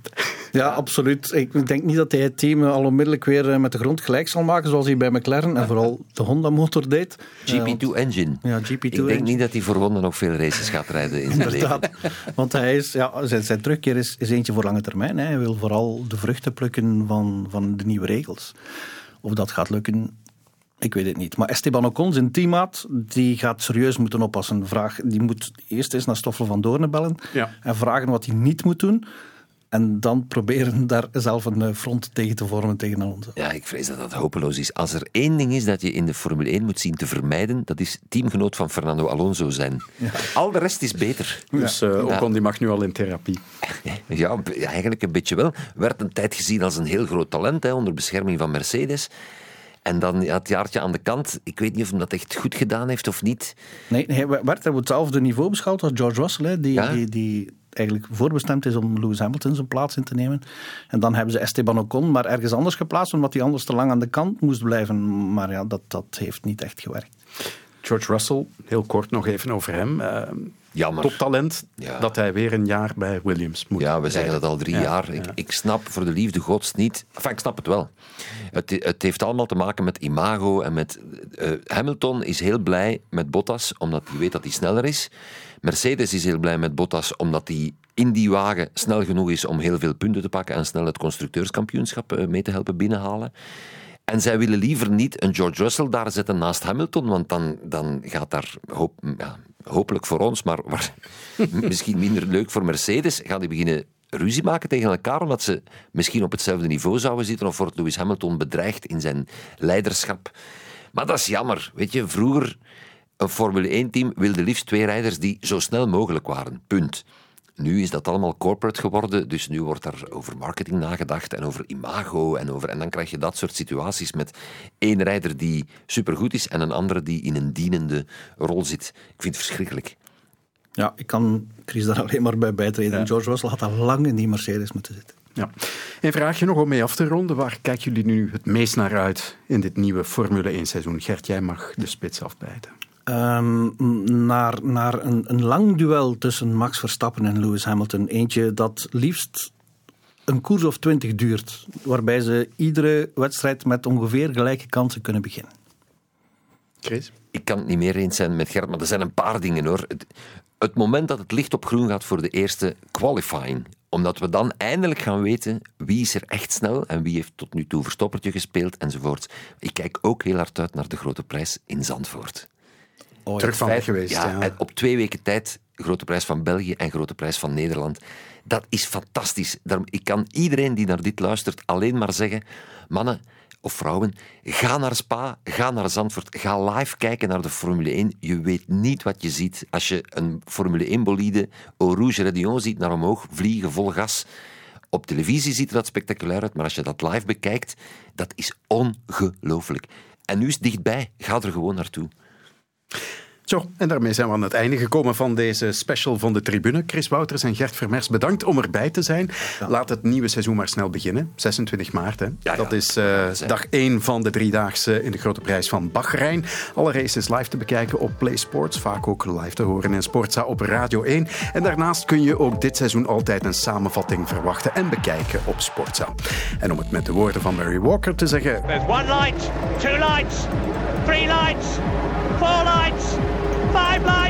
Ja, absoluut. Ik denk niet dat hij het team al onmiddellijk weer eh, met de grond gelijk zal maken, zoals hij bij McLaren en vooral de Honda-motor deed. Eh, want- GP2 engine. Ja, GP2 Ik denk engine. niet dat hij voor Honda nog veel races gaat rijden in zijn leven. Want hij is, ja, zijn, zijn terugkeer is, is eentje voor lange termijn. Hè. Hij wil vooral de vruchten plukken van, van de nieuwe regels. Of dat gaat lukken, ik weet het niet. Maar Esteban Ocon, zijn teammaat, die gaat serieus moeten oppassen. Vraag, die moet eerst eens naar Stoffel van Doornen bellen Ja. en vragen wat hij niet moet doen. En dan proberen daar zelf een eh, front tegen te vormen tegen Alonso. Ja, ik vrees dat dat hopeloos is. Als er één ding is dat je in de Formule 1 moet zien te vermijden, dat is teamgenoot van Fernando Alonso zijn. Al de rest is beter. Dus eh, Ja. Ocon die mag nu al in therapie. Ja, eigenlijk een beetje wel. Werd een tijd gezien als een heel groot talent, hè, onder bescherming van Mercedes. En dan ja, het jaartje aan de kant. Ik weet niet of hij dat echt goed gedaan heeft of niet. Nee, hij werd op hetzelfde niveau beschouwd als George Russell, hè, die, Ja. die, die eigenlijk voorbestemd is om Lewis Hamilton zijn plaats in te nemen. En dan hebben ze Esteban Ocon maar ergens anders geplaatst, omdat hij anders te lang aan de kant moest blijven. Maar ja, dat, dat heeft niet echt gewerkt. George Russell, heel kort nog even over hem. Eh, Jammer. Toptalent, Ja. dat hij weer een jaar bij Williams moet Ja, we zeggen dat al drie Ja, jaar. Ik, ja. ik snap voor de liefde gods niet. Enfin, ik snap het wel. Het, het heeft allemaal te maken met imago en met. eh, Hamilton is heel blij met Bottas, omdat hij weet dat hij sneller is. Mercedes is heel blij met Bottas, omdat hij in die wagen snel genoeg is om heel veel punten te pakken en snel het constructeurskampioenschap eh, mee te helpen binnenhalen. En zij willen liever niet een George Russell daar zetten naast Hamilton, want dan, dan gaat daar hoop, ja, hopelijk voor ons, maar misschien minder leuk voor Mercedes, gaan die beginnen ruzie maken tegen elkaar, omdat ze misschien op hetzelfde niveau zouden zitten, of wordt Lewis Hamilton bedreigd in zijn leiderschap. Maar dat is jammer. Weet je, vroeger, een Formule 1-team wilde liefst twee rijders die zo snel mogelijk waren. Punt. Nu is dat allemaal corporate geworden, dus nu wordt er over marketing nagedacht en over imago en, over, en dan krijg je dat soort situaties met één rijder die supergoed is en een andere die in een dienende rol zit. Ik vind het verschrikkelijk. Ja, ik kan Chris daar alleen maar bij bijtreden. George Russell had al lang in die Mercedes moeten zitten. Ja. Een vraagje nog om mee af te ronden. Waar kijken jullie nu het meest naar uit in dit nieuwe Formule 1 seizoen? Gert, jij mag de spits afbijten. Ehm, naar naar een, een lang duel tussen Max Verstappen en Lewis Hamilton. Eentje dat liefst een koers of twintig duurt. Waarbij ze iedere wedstrijd met ongeveer gelijke kansen kunnen beginnen. Chris? Ik kan het niet meer eens zijn met Gert, maar er zijn een paar dingen hoor. Het- het moment dat het licht op groen gaat voor de eerste qualifying. Omdat we dan eindelijk gaan weten wie is er echt snel en wie heeft tot nu toe verstoppertje gespeeld enzovoort. Ik kijk ook heel hard uit naar de grote prijs in Zandvoort. Oh, Terug van Feit- geweest. Ja, op twee weken tijd grote prijs van België en grote prijs van Nederland. Dat is fantastisch. Daarom, ik kan iedereen die naar dit luistert alleen maar zeggen: mannen of vrouwen, ga naar Spa, ga naar Zandvoort, ga live kijken naar de Formule 1. Je weet niet wat je ziet als je een Formule 1 bolide au rouge radion ziet naar omhoog vliegen vol gas. Op televisie ziet er dat spectaculair uit, maar als je dat live bekijkt, dat is ongelooflijk. En nu is het dichtbij. Ga er gewoon naartoe. Zo, en daarmee zijn we aan het einde gekomen van deze special van de tribune. Chris Wouters en Gert Vermers, bedankt om erbij te zijn. Laat het nieuwe seizoen maar snel beginnen. 26 maart, hè. dat is eh, dag 1 van de driedaagse in de Grote Prijs van Bahrein. Alle races live te bekijken op Play Sports, vaak ook live te horen in Sportza op Radio 1. En daarnaast kun je ook dit seizoen altijd een samenvatting verwachten en bekijken op Sportza. En om het met de woorden van Mary Walker te zeggen... There's one light, two lights, three lights, four lights, five lights.